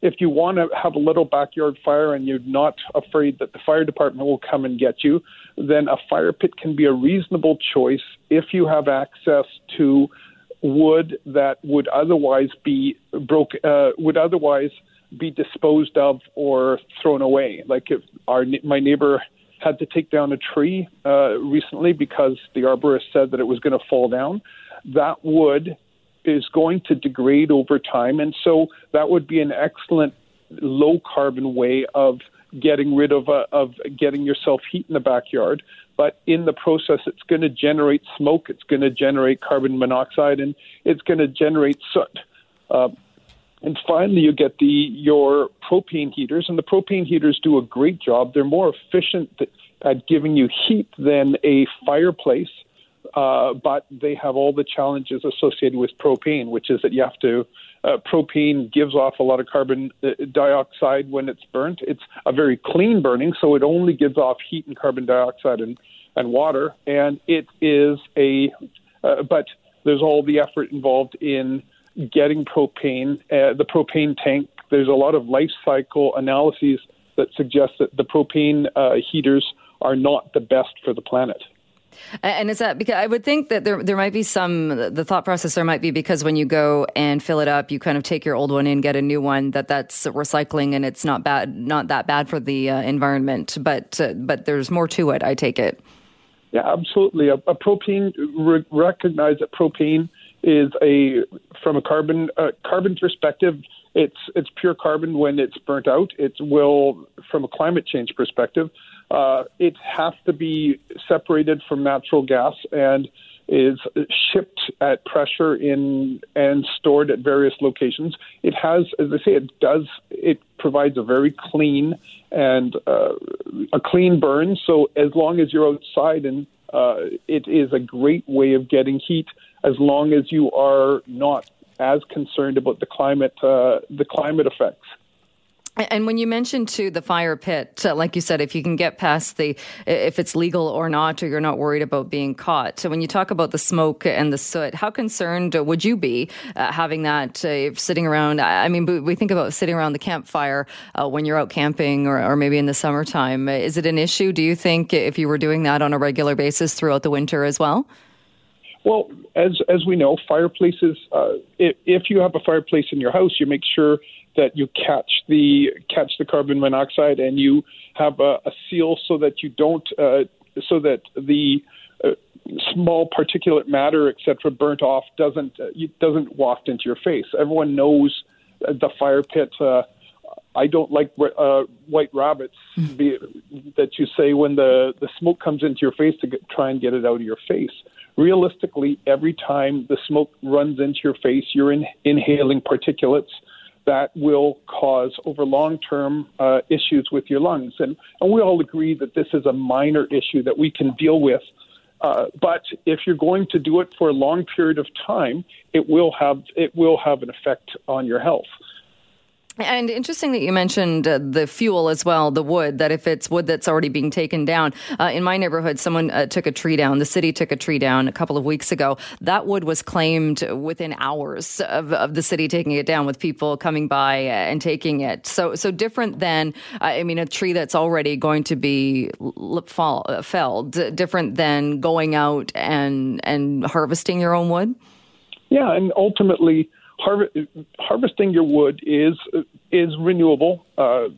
If you want to have a little backyard fire and you're not afraid that the fire department will come and get you, then a fire pit can be a reasonable choice if you have access to wood that would otherwise be broke uh, would otherwise be disposed of or thrown away. Like if our my neighbor had to take down a tree uh, recently because the arborist said that it was going to fall down. That wood is going to degrade over time, and so that would be an excellent low carbon way of getting rid of uh, of getting yourself heat in the backyard. But in the process, it's going to generate smoke. It's going to generate carbon monoxide, and it's going to generate soot. Uh, and finally, you get the your propane heaters, and the propane heaters do a great job. They're more efficient at giving you heat than a fireplace, uh, but they have all the challenges associated with propane, which is that you have to. Uh, propane gives off a lot of carbon uh, dioxide when it's burnt. It's a very clean burning, so it only gives off heat and carbon dioxide and, and water. And it is a, uh, but there's all the effort involved in getting propane, uh, the propane tank. There's a lot of life cycle analyses that suggest that the propane uh, heaters are not the best for the planet. And is that because I would think that there there might be some the thought process there might be because when you go and fill it up, you kind of take your old one and get a new one. That that's recycling and it's not bad, not that bad for the uh, environment. But uh, but there's more to it. I take it. Yeah, absolutely. A, a propane re- recognize that propane is a from a carbon uh, carbon perspective. It's it's pure carbon when it's burnt out. It will, from a climate change perspective, uh, it has to be separated from natural gas and is shipped at pressure in and stored at various locations. It has, as I say, it does. It provides a very clean and uh, a clean burn. So as long as you're outside and uh, it is a great way of getting heat as long as you are not as concerned about the climate uh, the climate effects. And when you mentioned to the fire pit, uh, like you said, if you can get past the, if it's legal or not, or you're not worried about being caught. So when you talk about the smoke and the soot, how concerned would you be uh, having that uh, sitting around? I mean, we think about sitting around the campfire uh, when you're out camping or, or maybe in the summertime. Is it an issue? Do you think if you were doing that on a regular basis throughout the winter as well? Well, as as we know, fireplaces. Uh, if, if you have a fireplace in your house, you make sure that you catch the catch the carbon monoxide and you have a, a seal so that you don't uh, so that the uh, small particulate matter, etc., burnt off doesn't uh, doesn't waft into your face. Everyone knows the fire pit. Uh, I don't like uh, white rabbits hmm. be, that you say when the, the smoke comes into your face to get, try and get it out of your face realistically, every time the smoke runs into your face, you're in, inhaling particulates that will cause over long term uh, issues with your lungs. And, and we all agree that this is a minor issue that we can deal with. Uh, but if you're going to do it for a long period of time, it will have it will have an effect on your health. And interesting that you mentioned uh, the fuel as well, the wood, that if it's wood that's already being taken down. Uh, in my neighborhood, someone uh, took a tree down. The city took a tree down a couple of weeks ago. That wood was claimed within hours of, of the city taking it down with people coming by and taking it. So, so different than, uh, I mean, a tree that's already going to be fall, uh, felled, different than going out and, and harvesting your own wood? Yeah, and ultimately, harvesting your wood is is renewable. Uh,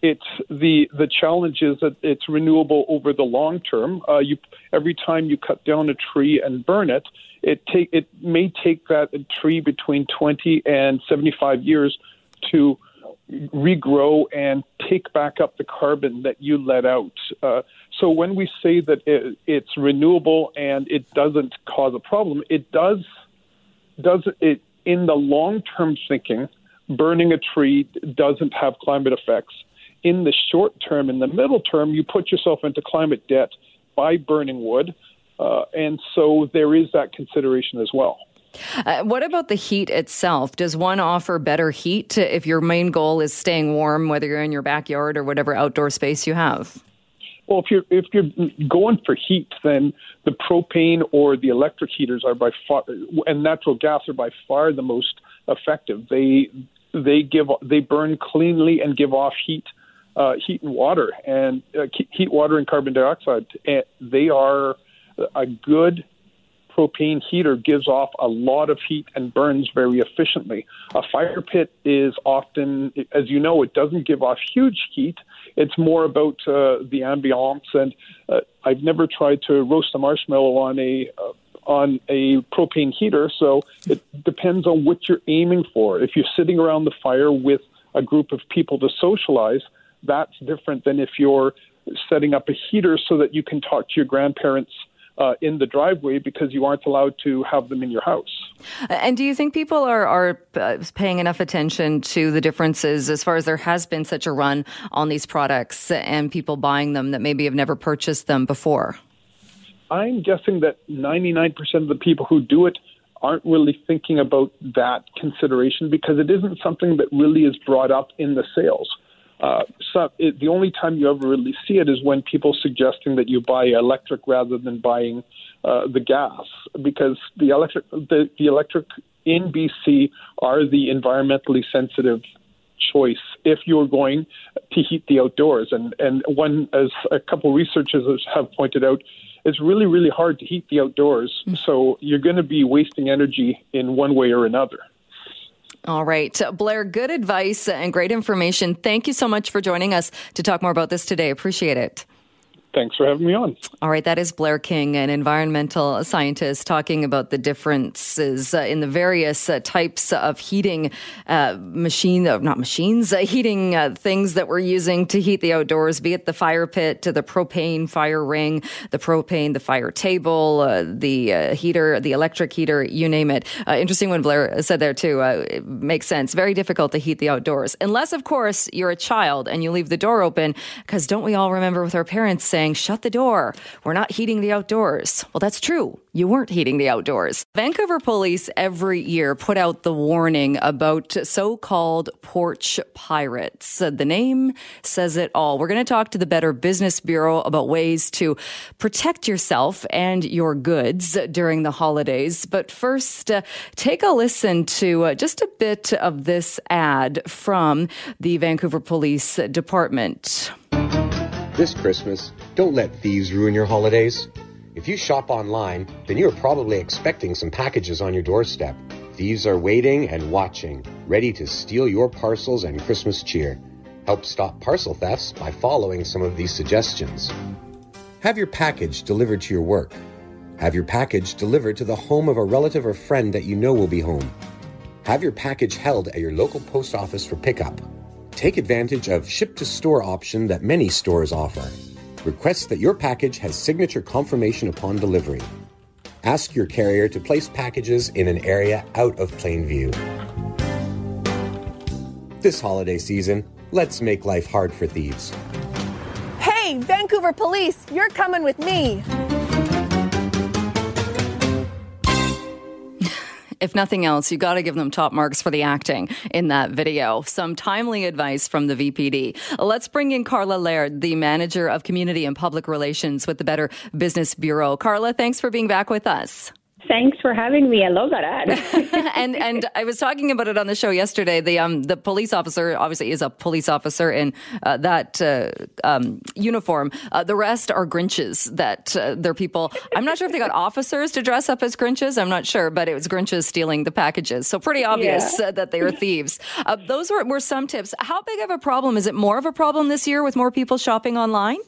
it's the the challenge is that it's renewable over the long term. Uh, you every time you cut down a tree and burn it, it take it may take that tree between 20 and 75 years to regrow and take back up the carbon that you let out. Uh, so when we say that it, it's renewable and it doesn't cause a problem, it does does it in the long term thinking. Burning a tree doesn't have climate effects. In the short term, in the middle term, you put yourself into climate debt by burning wood, uh, and so there is that consideration as well. Uh, what about the heat itself? Does one offer better heat if your main goal is staying warm, whether you're in your backyard or whatever outdoor space you have? Well, if you're if you're going for heat, then the propane or the electric heaters are by far, and natural gas are by far the most effective. They they give they burn cleanly and give off heat, uh, heat and water, and uh, heat, water, and carbon dioxide. And they are a good propane heater gives off a lot of heat and burns very efficiently. A fire pit is often, as you know, it doesn't give off huge heat. It's more about uh, the ambiance, and uh, I've never tried to roast a marshmallow on a uh, on a propane heater, so it depends on what you're aiming for. If you're sitting around the fire with a group of people to socialize, that's different than if you're setting up a heater so that you can talk to your grandparents uh, in the driveway because you aren't allowed to have them in your house. And do you think people are, are uh, paying enough attention to the differences as far as there has been such a run on these products and people buying them that maybe have never purchased them before? I'm guessing that 99% of the people who do it aren't really thinking about that consideration because it isn't something that really is brought up in the sales. Uh, so it, the only time you ever really see it is when people suggesting that you buy electric rather than buying uh, the gas, because the electric the, the electric in BC are the environmentally sensitive choice if you're going to heat the outdoors. And and one, as a couple researchers have pointed out, it's really really hard to heat the outdoors. Mm-hmm. So you're going to be wasting energy in one way or another. All right. Blair, good advice and great information. Thank you so much for joining us to talk more about this today. Appreciate it. Thanks for having me on. All right, that is Blair King, an environmental scientist, talking about the differences uh, in the various uh, types of heating uh, machine, uh, not machines, uh, heating uh, things that we're using to heat the outdoors, be it the fire pit, to the propane fire ring, the propane, the fire table, the heater, the electric heater, you name it. interesting when Blair said there too. it makes sense. Very difficult to heat the outdoors, unless of course you're a child and you leave the door open. Because don't we all remember with our parents saying saying, shut the door. We're not heating the outdoors. Well, that's true. You weren't heating the outdoors. Vancouver police every year put out the warning about so called porch pirates. The name says it all. We're going to talk to the Better Business Bureau about ways to protect yourself and your goods during the holidays. But first, uh, take a listen to uh, just a bit of this ad from the Vancouver Police Department. This Christmas, don't let thieves ruin your holidays. If you shop online, then you are probably expecting some packages on your doorstep. Thieves are waiting and watching, ready to steal your parcels and Christmas cheer. Help stop parcel thefts by following some of these suggestions. Have your package delivered to your work. Have your package delivered to the home of a relative or friend that you know will be home. Have your package held at your local post office for pickup. Take advantage of ship to store option that many stores offer. Request that your package has signature confirmation upon delivery. Ask your carrier to place packages in an area out of plain view. This holiday season, let's make life hard for thieves. Hey, Vancouver Police, you're coming with me. If nothing else, you got to give them top marks for the acting in that video. Some timely advice from the VPD. Let's bring in Karla Laird, the manager of community and public relations with the Better Business Bureau. Karla, thanks for being back with us. Thanks for having me. I love that ad. and and I was talking about it on the show yesterday. The um the police officer obviously is a police officer in uh, that uh, um, uniform. Uh, the rest are Grinches. That uh, they're people. I'm not sure if they got officers to dress up as Grinches. I'm not sure, but it was Grinches stealing the packages. So pretty obvious yeah. that they are thieves. Uh, those were, were some tips. How big of a problem is it? More of a problem this year with more people shopping online?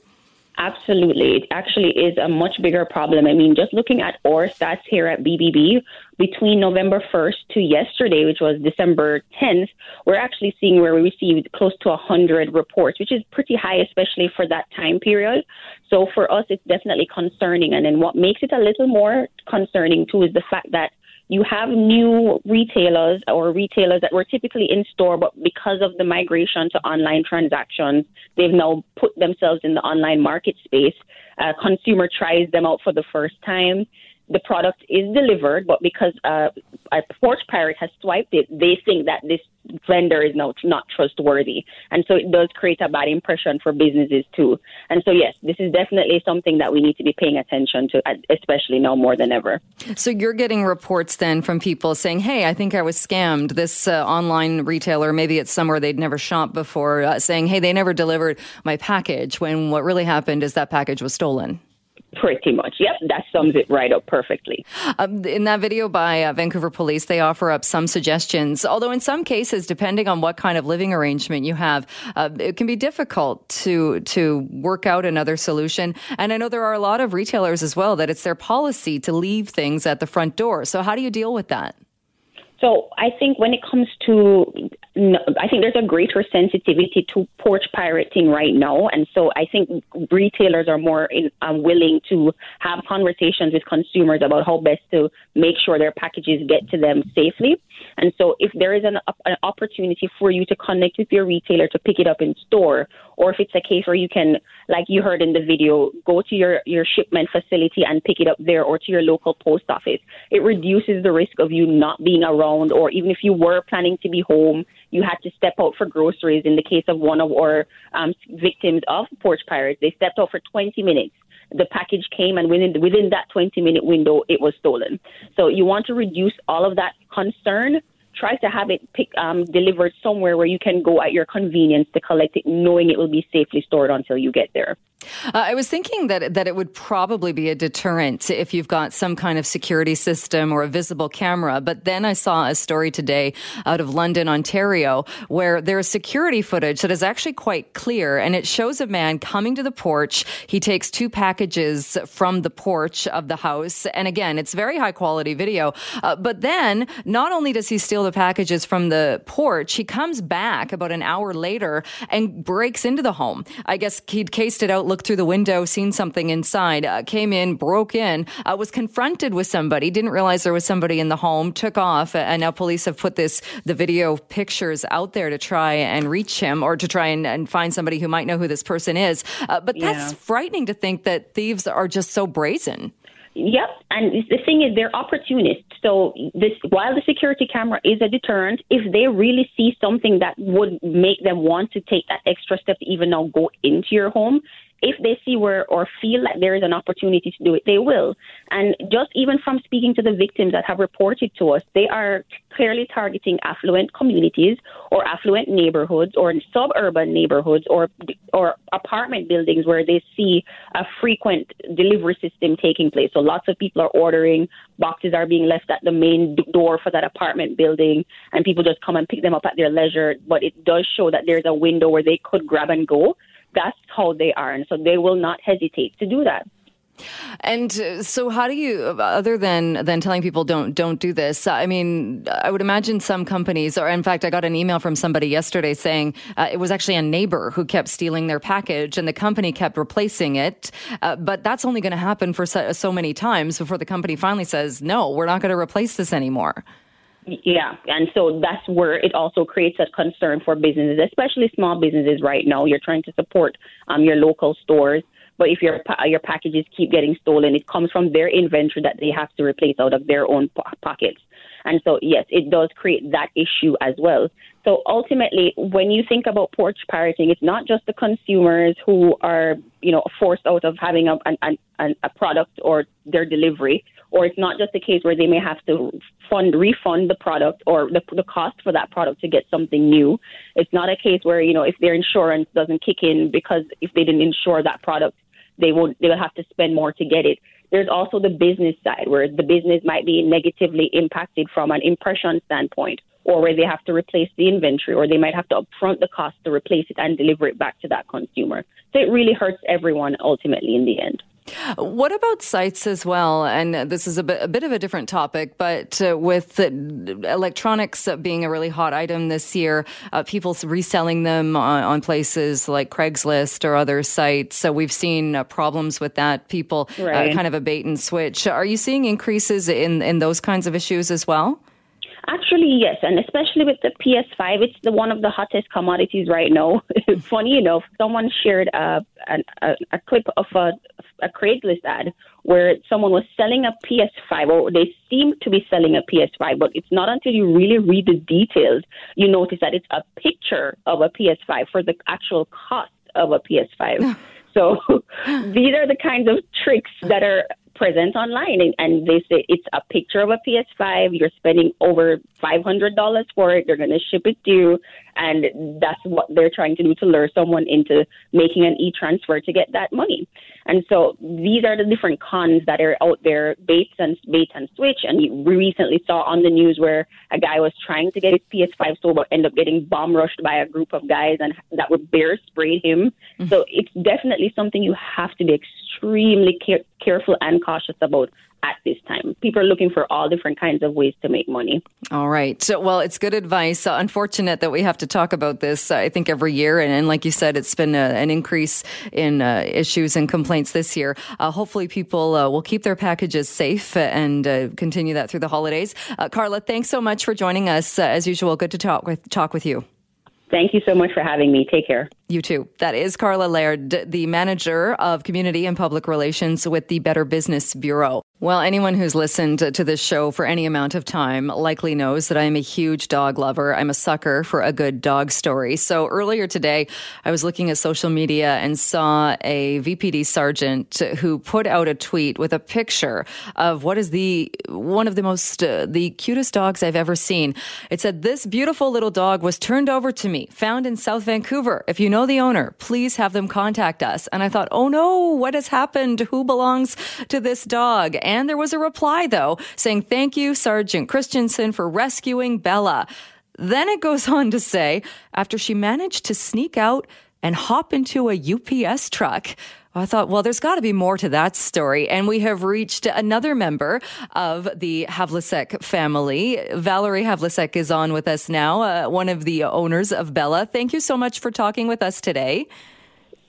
Absolutely. It actually is a much bigger problem. I mean, just looking at our stats here at BBB, between November 1st to yesterday, which was December 10th, we're actually seeing where we received close to 100 reports, which is pretty high, especially for that time period. So for us, it's definitely concerning. And then what makes it a little more concerning, too, is the fact that you have new retailers or retailers that were typically in store, but because of the migration to online transactions, they've now put themselves in the online market space. A consumer tries them out for the first time the product is delivered, but because uh, a porch pirate has swiped it, they think that this vendor is now not trustworthy. And so it does create a bad impression for businesses too. And so, yes, this is definitely something that we need to be paying attention to, especially now more than ever. So you're getting reports then from people saying, hey, I think I was scammed. This uh, online retailer, maybe it's somewhere they'd never shopped before, uh, saying, hey, they never delivered my package when what really happened is that package was stolen. Pretty much. Yep, that sums it right up perfectly. Um, in that video by uh, Vancouver Police, they offer up some suggestions. Although, in some cases, depending on what kind of living arrangement you have, uh, it can be difficult to to work out another solution. And I know there are a lot of retailers as well that it's their policy to leave things at the front door. So, how do you deal with that? So I think when it comes to, I think there's a greater sensitivity to porch pirating right now, and so I think retailers are more in, um, willing to have conversations with consumers about how best to make sure their packages get to them safely. And so if there is an, an opportunity for you to connect with your retailer to pick it up in store, or if it's a case where you can, like you heard in the video, go to your, your shipment facility and pick it up there or to your local post office, it reduces the risk of you not being around, or even if you were planning to be home, you had to step out for groceries. In the case of one of our um, victims of porch pirates, they stepped out for 20 minutes the package came and within within that 20 minute window it was stolen. So you want to reduce all of that concern try to have it pick, um, delivered somewhere where you can go at your convenience to collect it, knowing it will be safely stored until you get there. Uh, I was thinking that that it would probably be a deterrent if you've got some kind of security system or a visible camera. But then I saw a story today out of London, Ontario, where there's security footage that is actually quite clear, and it shows a man coming to the porch. He takes two packages from the porch of the house, and again, it's very high quality video. Uh, but then, not only does he steal the packages from the porch, he comes back about an hour later and breaks into the home. I guess he'd cased it out looked through the window, seen something inside, uh, came in, broke in, uh, was confronted with somebody, didn't realize there was somebody in the home, took off, and now police have put this the video pictures out there to try and reach him or to try and, and find somebody who might know who this person is. Uh, but that's yeah. frightening to think that thieves are just so brazen. Yep, and the thing is, they're opportunists. So this, while the security camera is a deterrent, if they really see something that would make them want to take that extra step to even now go into your home, if they see where or feel like there is an opportunity to do it, they will. And just even from speaking to the victims that have reported to us, they are clearly targeting affluent communities or affluent neighborhoods or suburban neighborhoods or or apartment buildings where they see a frequent delivery system taking place. So lots of people are ordering, boxes are being left at the main door for that apartment building, and people just come and pick them up at their leisure. But it does show that there's a window where they could grab and go that's how they are. And so they will not hesitate to do that. And uh, so, how do you, other than than telling people don't don't do this? I mean, I would imagine some companies, or in fact, I got an email from somebody yesterday saying uh, it was actually a neighbor who kept stealing their package, and the company kept replacing it. Uh, but that's only going to happen for so, so many times before the company finally says, "No, we're not going to replace this anymore." Yeah, and so that's where it also creates a concern for businesses, especially small businesses. Right now, you're trying to support um, your local stores, but if your your packages keep getting stolen, it comes from their inventory that they have to replace out of their own po- pockets. And so, yes, it does create that issue as well. So ultimately, when you think about porch pirating, it's not just the consumers who are, you know, forced out of having a, an, an, a product or their delivery, or it's not just a case where they may have to fund refund the product or the, the cost for that product to get something new. It's not a case where you know if their insurance doesn't kick in because if they didn't insure that product, they will they will have to spend more to get it. There's also the business side where the business might be negatively impacted from an impression standpoint or where they have to replace the inventory or they might have to upfront the cost to replace it and deliver it back to that consumer. So it really hurts everyone ultimately in the end. What about sites as well? And this is a bit, a bit of a different topic, but uh, with electronics being a really hot item this year, uh, people reselling them on, on, places like Craigslist or other sites. So we've seen uh, problems with that. People uh, right. kind of a bait and switch. Are you seeing increases in, in those kinds of issues as well? Actually, yes, and especially with the PS5, it's the one of the hottest commodities right now. Funny enough, someone shared a, a, a clip of a, a Craigslist ad where someone was selling a PS5, or they seem to be selling a PS5, but it's not until you really read the details you notice that it's a picture of a PS5 for the actual cost of a PS5. So these are the kinds of tricks that are present online and, and they say it's a picture of a PS5. You're spending over $500 for it. They're going to ship it to you. And that's what they're trying to do to lure someone into making an e transfer to get that money. And so these are the different cons that are out there, baits and bait and switch. And we recently saw on the news where a guy was trying to get his PS5 sold, but ended up getting bomb rushed by a group of guys and that would bear sprayed him. Mm-hmm. So it's definitely something you have to be extremely care- careful and cautious about at this time. People are looking for all different kinds of ways to make money. All right. So, well, it's good advice. Uh, unfortunate that we have to talk about this, uh, I think, every year. And, and like you said, it's been a, uh, an increase in uh, issues and complaints this year. Uh, hopefully, people uh, will keep their packages safe and continue that through the holidays. Karla, thanks so much for joining us. as usual, good to talk with, talk with you. Thank you so much for having me. Take care. You too. That is Karla Laird, the manager of community and public relations with the Better Business Bureau. Well, anyone who's listened to this show for any amount of time likely knows that I am a huge dog lover. I'm a sucker for a good dog story. So earlier today, I was looking at social media and saw a VPD sergeant who put out a tweet with a picture of what is the one of the most uh, the cutest dogs I've ever seen. It said this beautiful little dog was turned over to me, found in South Vancouver. If you know the owner, please have them contact us. And I thought, "Oh no, what has happened? Who belongs to this dog?" And there was a reply, though, saying, Thank you, Sergeant Christensen, for rescuing Bella. Then it goes on to say, after she managed to sneak out and hop into a UPS truck. I thought, well, there's got to be more to that story. And we have reached another member of the Havlasek family. Valerie Havlasek is on with us now, uh, one of the owners of Bella. Thank you so much for talking with us today.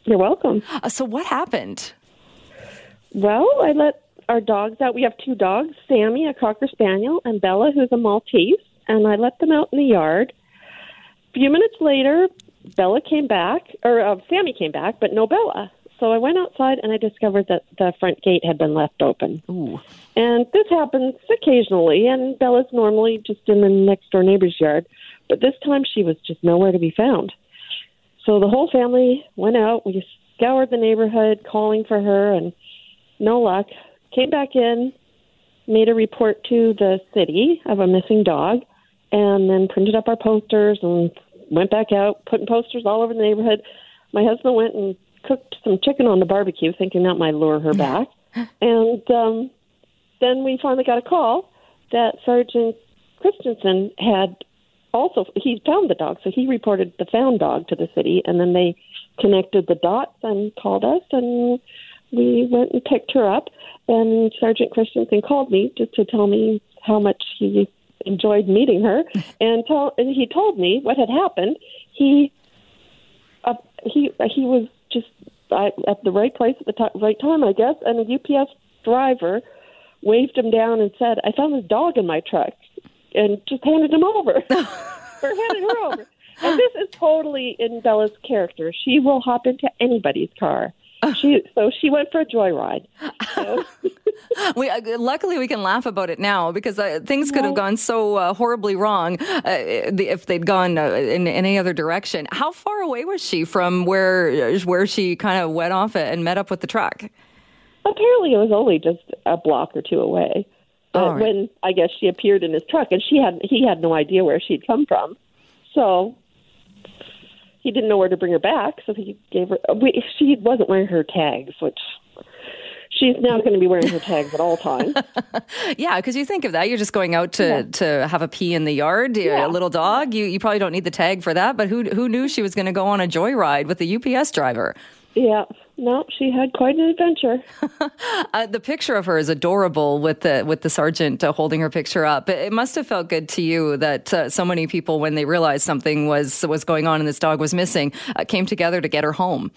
You're welcome. Uh, so, what happened? Well, I let our dogs out. We have two dogs, Sammy, a Cocker Spaniel, and Bella, who's a Maltese, and I let them out in the yard. A few minutes later, Bella came back, or uh, Sammy came back, but no Bella. So I went outside and I discovered that the front gate had been left open. Ooh. And this happens occasionally, and Bella's normally just in the next door neighbor's yard, but this time she was just nowhere to be found. So the whole family went out. We scoured the neighborhood calling for her, and no luck came back in, made a report to the city of a missing dog, and then printed up our posters and went back out, putting posters all over the neighborhood. My husband went and cooked some chicken on the barbecue, thinking that might lure her back. and um, then we finally got a call that Sergeant Christensen had also he found the dog, so he reported the found dog to the city, and then they connected the dots and called us, and we went and picked her up. And Sergeant Christensen called me just to tell me how much he enjoyed meeting her, and tell and he told me what had happened. He uh, he he was just uh, at the right place at the t- right time, I guess, and a UPS driver waved him down and said, "I found this dog in my truck," and just handed him over, or handed her over. And this is totally in Bella's character. She will hop into anybody's car she so she went for a joyride. So, we uh, luckily we can laugh about it now because uh, things could have gone so uh, horribly wrong uh, if they'd gone uh, in, in, any other direction. How far away was she from where where she kind of went off and met up with the truck? Apparently, it was only just a block or two away. Right. When I guess she appeared in his truck, and she had he had no idea where she'd come from, so he didn't know where to bring her back. So he gave her. We, she wasn't wearing her tags, which she's now going to be wearing her tags at all times. yeah, because you think of that, you're just going out to, yeah. to have a pee in the yard, yeah. a little dog. You you probably don't need the tag for that. But who who knew she was going to go on a joyride with a UPS driver? Yeah. No, she had quite an adventure. uh, the picture of her is adorable with the with the sergeant uh, holding her picture up. It must have felt good to you that uh, so many people, when they realized something was was going on and this dog was missing, uh, came together to get her home.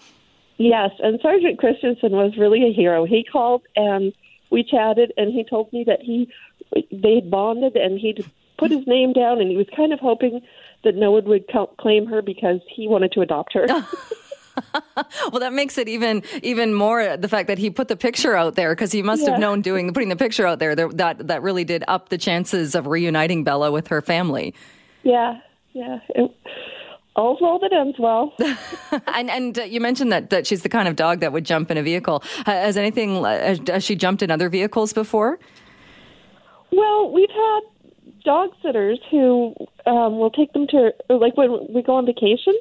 Yes, and Sergeant Christensen was really a hero. He called and we chatted, and he told me that he they bonded and he'd put his name down, and he was kind of hoping that no one would claim her because he wanted to adopt her. well, that makes it even even more the fact that he put the picture out there because he must yeah. have known doing putting the picture out there that that really did up the chances of reuniting Bella with her family. Yeah, yeah. It, well that ends well. and and uh, you mentioned that that she's the kind of dog that would jump in a vehicle. Has anything? Has she jumped in other vehicles before? Well, we've had dog sitters who um, will take them to like when we go on vacation.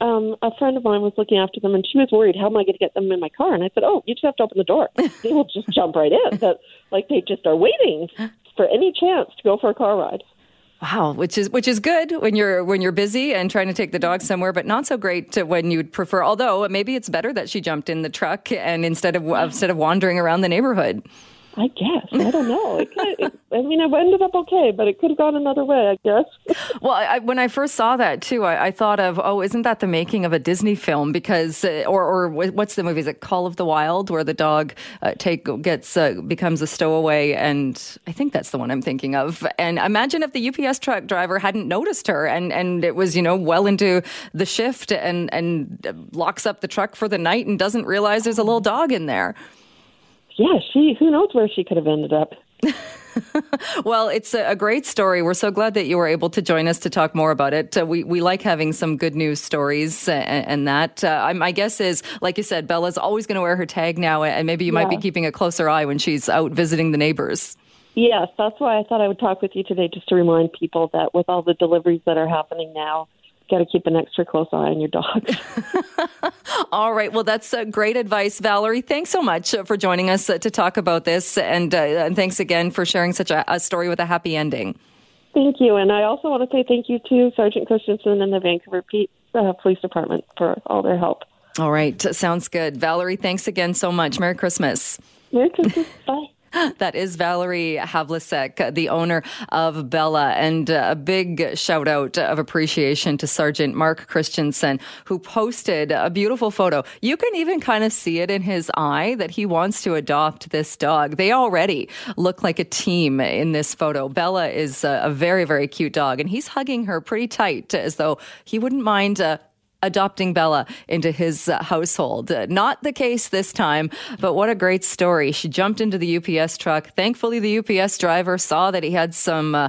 Um, a friend of mine was looking after them, and she was worried, "How am I going to get them in my car?" And I said, "Oh, you just have to open the door. they will just jump right in. That like they just are waiting for any chance to go for a car ride." Wow, which is which is good when you're when you're busy and trying to take the dog somewhere, but not so great when you'd prefer. Although maybe it's better that she jumped in the truck and instead of instead of wandering around the neighborhood. I guess. I don't know. It could, it, I mean, it ended up okay, but it could have gone another way, I guess. well, I, when I first saw that too, I, I, thought of, oh, isn't that the making of a Disney film? Because, uh, or, or what's the movie? Is it Call of the Wild, where the dog uh, take gets uh, becomes a stowaway? And I think that's the one I'm thinking of. And imagine if the UPS truck driver hadn't noticed her, and and it was you know well into the shift, and and locks up the truck for the night and doesn't realize there's a little dog in there yeah, she who knows where she could have ended up. well, it's a, great story. We're so glad that you were able to join us to talk more about it. Uh, we we like having some good news stories and, and that. Uh, my guess is, like you said, Bella's always going to wear her tag now, and maybe you yeah. might be keeping a closer eye when she's out visiting the neighbors. Yes, that's why I thought I would talk with you today, just to remind people that with all the deliveries that are happening now, got to keep an extra close eye on your dog. All right. Well, that's uh, great advice, Valerie. Thanks so much uh, for joining us uh, to talk about this. And, uh, and thanks again for sharing such a, a, story with a happy ending. Thank you. And I also want to say thank you to Sergeant Christensen and the Vancouver P- uh, Police Department for all their help. All right. Sounds good. Valerie, thanks again so much. Merry Christmas. Merry Christmas. Bye. That is Valerie Havlasek, the owner of Bella. And a big shout out of appreciation to Sergeant Mark Christensen, who posted a beautiful photo. You can even kind of see it in his eye that he wants to adopt this dog. They already look like a team in this photo. Bella is a, very, very cute dog, and he's hugging her pretty tight as though he wouldn't mind uh, adopting Bella into his uh, household. Uh, not the case this time, but what a great story. She jumped into the UPS truck. Thankfully, the UPS driver saw that he had some uh,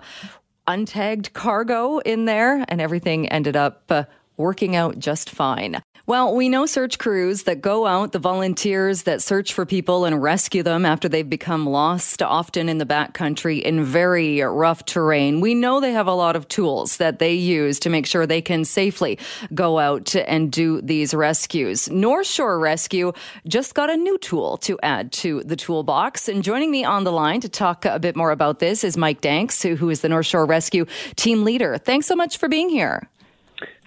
untagged cargo in there, and everything ended up uh, working out just fine. Well, we know search crews that go out, the volunteers that search for people and rescue them after they've become lost, often in the backcountry in very rough terrain. We know they have a lot of tools that they use to make sure they can safely go out and do these rescues. North Shore Rescue just got a new tool to add to the toolbox. And joining me on the line to talk a bit more about this is Mike Danks, who is the North Shore Rescue team leader. Thanks so much for being here.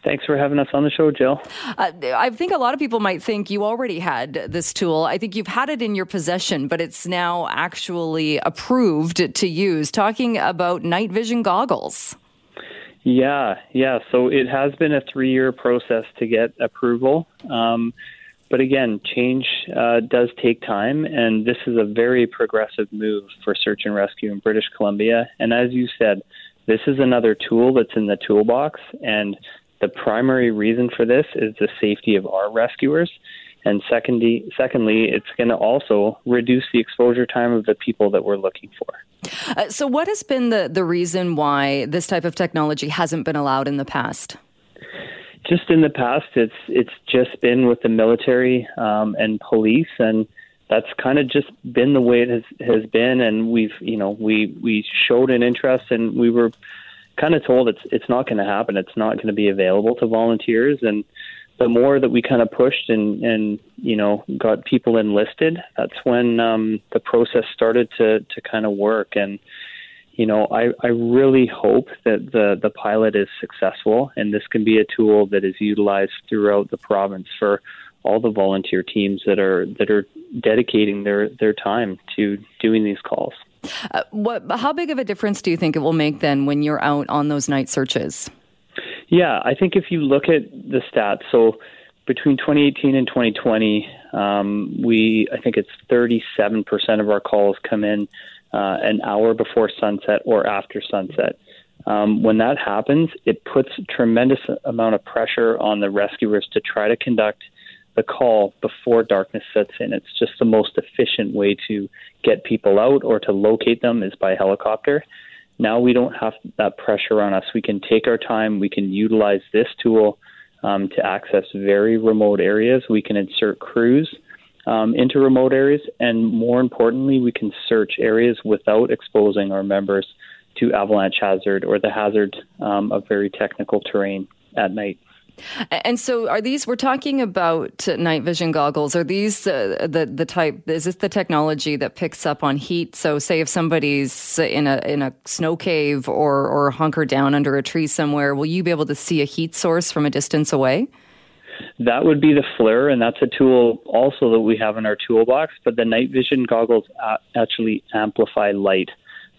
Thanks for having us on the show, Jill. Uh, I think a lot of people might think you already had this tool. I think you've had it in your possession, but it's now actually approved to use. Talking about night vision goggles. Yeah, yeah. So it has been a three year process to get approval. Um, but again, change uh, does take time, and this is a very progressive move for search and rescue in British Columbia. And as you said, this is another tool that's in the toolbox, and the primary reason for this is the safety of our rescuers. And secondly, secondly, it's going to also reduce the exposure time of the people that we're looking for. Uh, so, what has been the, the reason why this type of technology hasn't been allowed in the past? Just in the past, it's it's just been with the military um, and police, and that's kind of just been the way it has has been. And we've you know we we showed an interest, and we were kind of told it's it's not going to happen. It's not going to be available to volunteers, and the more that we kind of pushed and and you know got people enlisted, that's when um, the process started to to kind of work. And you know, I I really hope that the the pilot is successful, and this can be a tool that is utilized throughout the province for all the volunteer teams that are that are dedicating their their time to doing these calls. Uh, what? How big of a difference do you think it will make then when you're out on those night searches? Yeah, I think if you look at the stats, so between 2018 and 2020, um, we I think it's 37% of our calls come in uh, an hour before sunset or after sunset. Um, when that happens, it puts tremendous amount of pressure on the rescuers to try to conduct the call before darkness sets in. It's just the most efficient way to get people out or to locate them is by helicopter. Now we don't have that pressure on us. We can take our time. We can utilize this tool um, to access very remote areas. We can insert crews um, into remote areas, and more importantly, we can search areas without exposing our members to avalanche hazard or the hazard um, of very technical terrain at night. And so, are these? We're talking about night vision goggles. Are these uh, the the type? Is this the technology that picks up on heat? So, say if somebody's in a in a snow cave or or hunkered down under a tree somewhere, will you be able to see a heat source from a distance away? That would be the FLIR, and that's a tool also that we have in our toolbox. But the night vision goggles actually amplify light.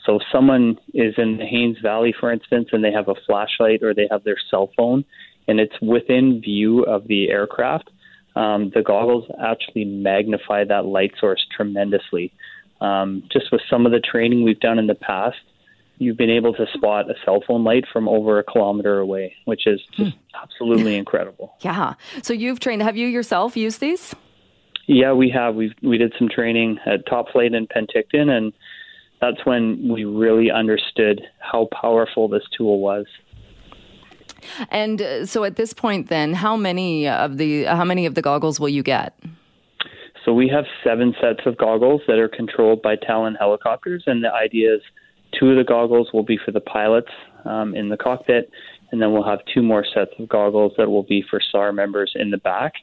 So, if someone is in the Hanes Valley, for instance, and they have a flashlight or they have their cell phone and it's within view of the aircraft, um, the goggles actually magnify that light source tremendously. Um, just with some of the training we've done in the past, you've been able to spot a cell phone light from over a kilometer away, which is just hmm. absolutely incredible. Yeah. So you've trained. Have you yourself used these? Yeah, we have. We we did some training at Top Flight in Penticton, and that's when we really understood how powerful this tool was. And uh, so at this point, then, how many of the how many of the goggles will you get? So we have seven sets of goggles that are controlled by Talon helicopters, and the idea is two of the goggles will be for the pilots um, in the cockpit, and then we'll have two more sets of goggles that will be for SAR members in the back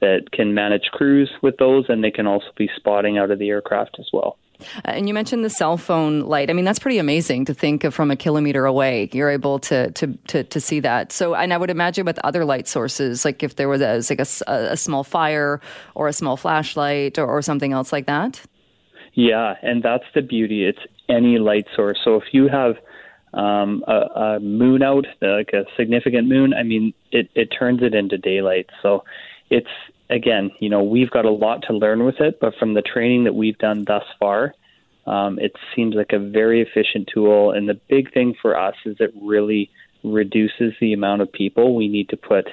that can manage crews with those, and they can also be spotting out of the aircraft as well. Uh, and you mentioned the cell phone light. I mean, that's pretty amazing to think of from a kilometer away. You're able to to to, to see that. So, and I would imagine with other light sources, like if there was a, like a, a small fire or a small flashlight or, or something else like that. Yeah, and that's the beauty. It's any light source. So if you have um, a, a moon out, like a significant moon, I mean, it, it turns it into daylight. So it's again, you know, we've got a lot to learn with it, but from the training that we've done thus far, um, it seems like a very efficient tool. And the big thing for us is it really reduces the amount of people we need to put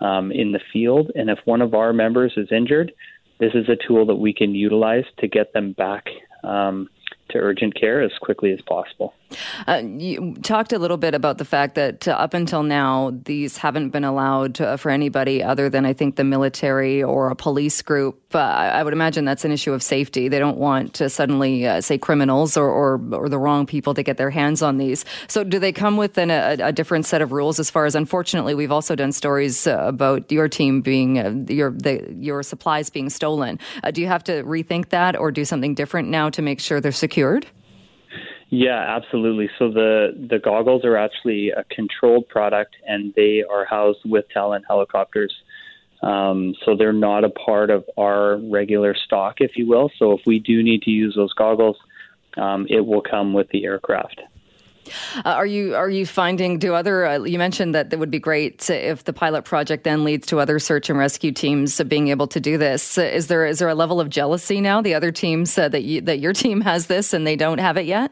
um, in the field. And if one of our members is injured, this is a tool that we can utilize to get them back um, to urgent care as quickly as possible. Uh, you talked a little bit about the fact that uh, up until now, these haven't been allowed uh, for anybody other than I think the military or a police group. I would imagine that's an issue of safety. They don't want to suddenly uh, say criminals or, or, or the wrong people to get their hands on these. So, do they come with an, a, a, different set of rules? As far as unfortunately, we've also done stories uh, about your team being uh, your the, your supplies being stolen. do you have to rethink that or do something different now to make sure they're secured? Yeah, absolutely. So the the goggles are actually a controlled product, and they are housed with Talon helicopters. Um, so they're not a part of our regular stock, if you will. So if we do need to use those goggles, um, it will come with the aircraft. Uh, are you are you finding do other uh, you mentioned that it would be great if the pilot project then leads to other search and rescue teams being able to do this is there is there a level of jealousy now the other teams uh, that you, that your team has this and they don't have it yet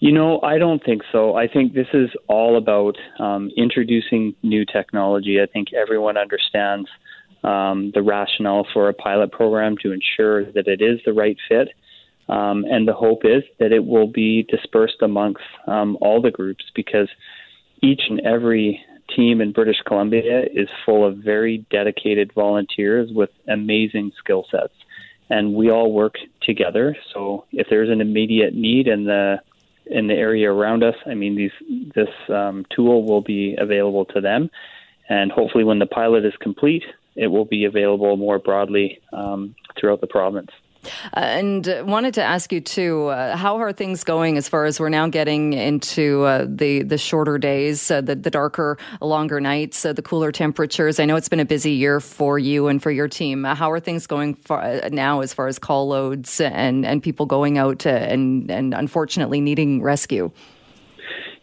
you know, I don't think so. I think this is all about um, introducing new technology. I think everyone understands um, the rationale for a pilot program to ensure that it is the right fit. Um, and the hope is that it will be dispersed amongst um, all the groups because each and every team in British Columbia is full of very dedicated volunteers with amazing skill sets. And we all work together. So if there's an immediate need in the in the area around us, I mean, these this um, tool will be available to them. And hopefully, when the pilot is complete, it will be available more broadly um, throughout the province. Uh, and wanted to ask you too, uh, how are things going as far as we're now getting into uh, the the shorter days, the the darker, longer nights, the cooler temperatures? I know it's been a busy year for you and for your team. how are things going now as far as call loads and and people going out and and unfortunately needing rescue?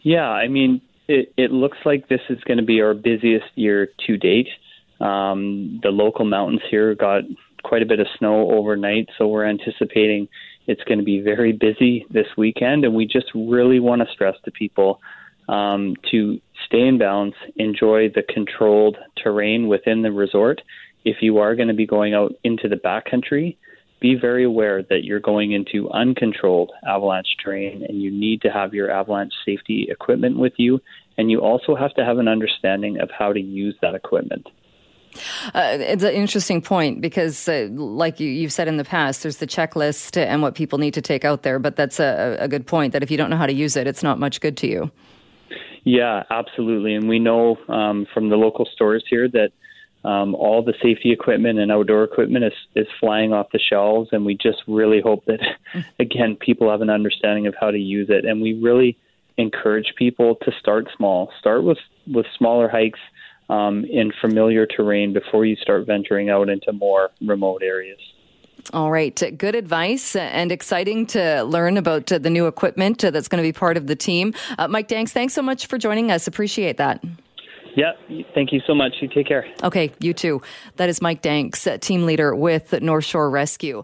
Yeah, I mean, it, it looks like this is going to be our busiest year to date. Um, the local mountains here got quite a bit of snow overnight, so we're anticipating it's going to be very busy this weekend. And we just really want to stress to people um, to stay in balance, enjoy the controlled terrain within the resort. If you are going to be going out into the backcountry, be very aware that you're going into uncontrolled avalanche terrain and you need to have your avalanche safety equipment with you. And you also have to have an understanding of how to use that equipment. Uh, it's an interesting point because, uh, like you, have said in the past, there's the checklist and what people need to take out there. But that's a, a good point that if you don't know how to use it, it's not much good to you. Yeah, absolutely. And we know um, from the local stores here that um, all the safety equipment and outdoor equipment is, is flying off the shelves. And we just really hope that, again, people have an understanding of how to use it. And we really encourage people to start small, start with, with smaller hikes um, in familiar terrain before you start venturing out into more remote areas. All right. Good advice and exciting to learn about the new equipment that's going to be part of the team. Uh, Mike Danks, thanks so much for joining us. Appreciate that. Yeah, thank you so much. You take care. Okay, you too. That is Mike Danks, team leader with North Shore Rescue.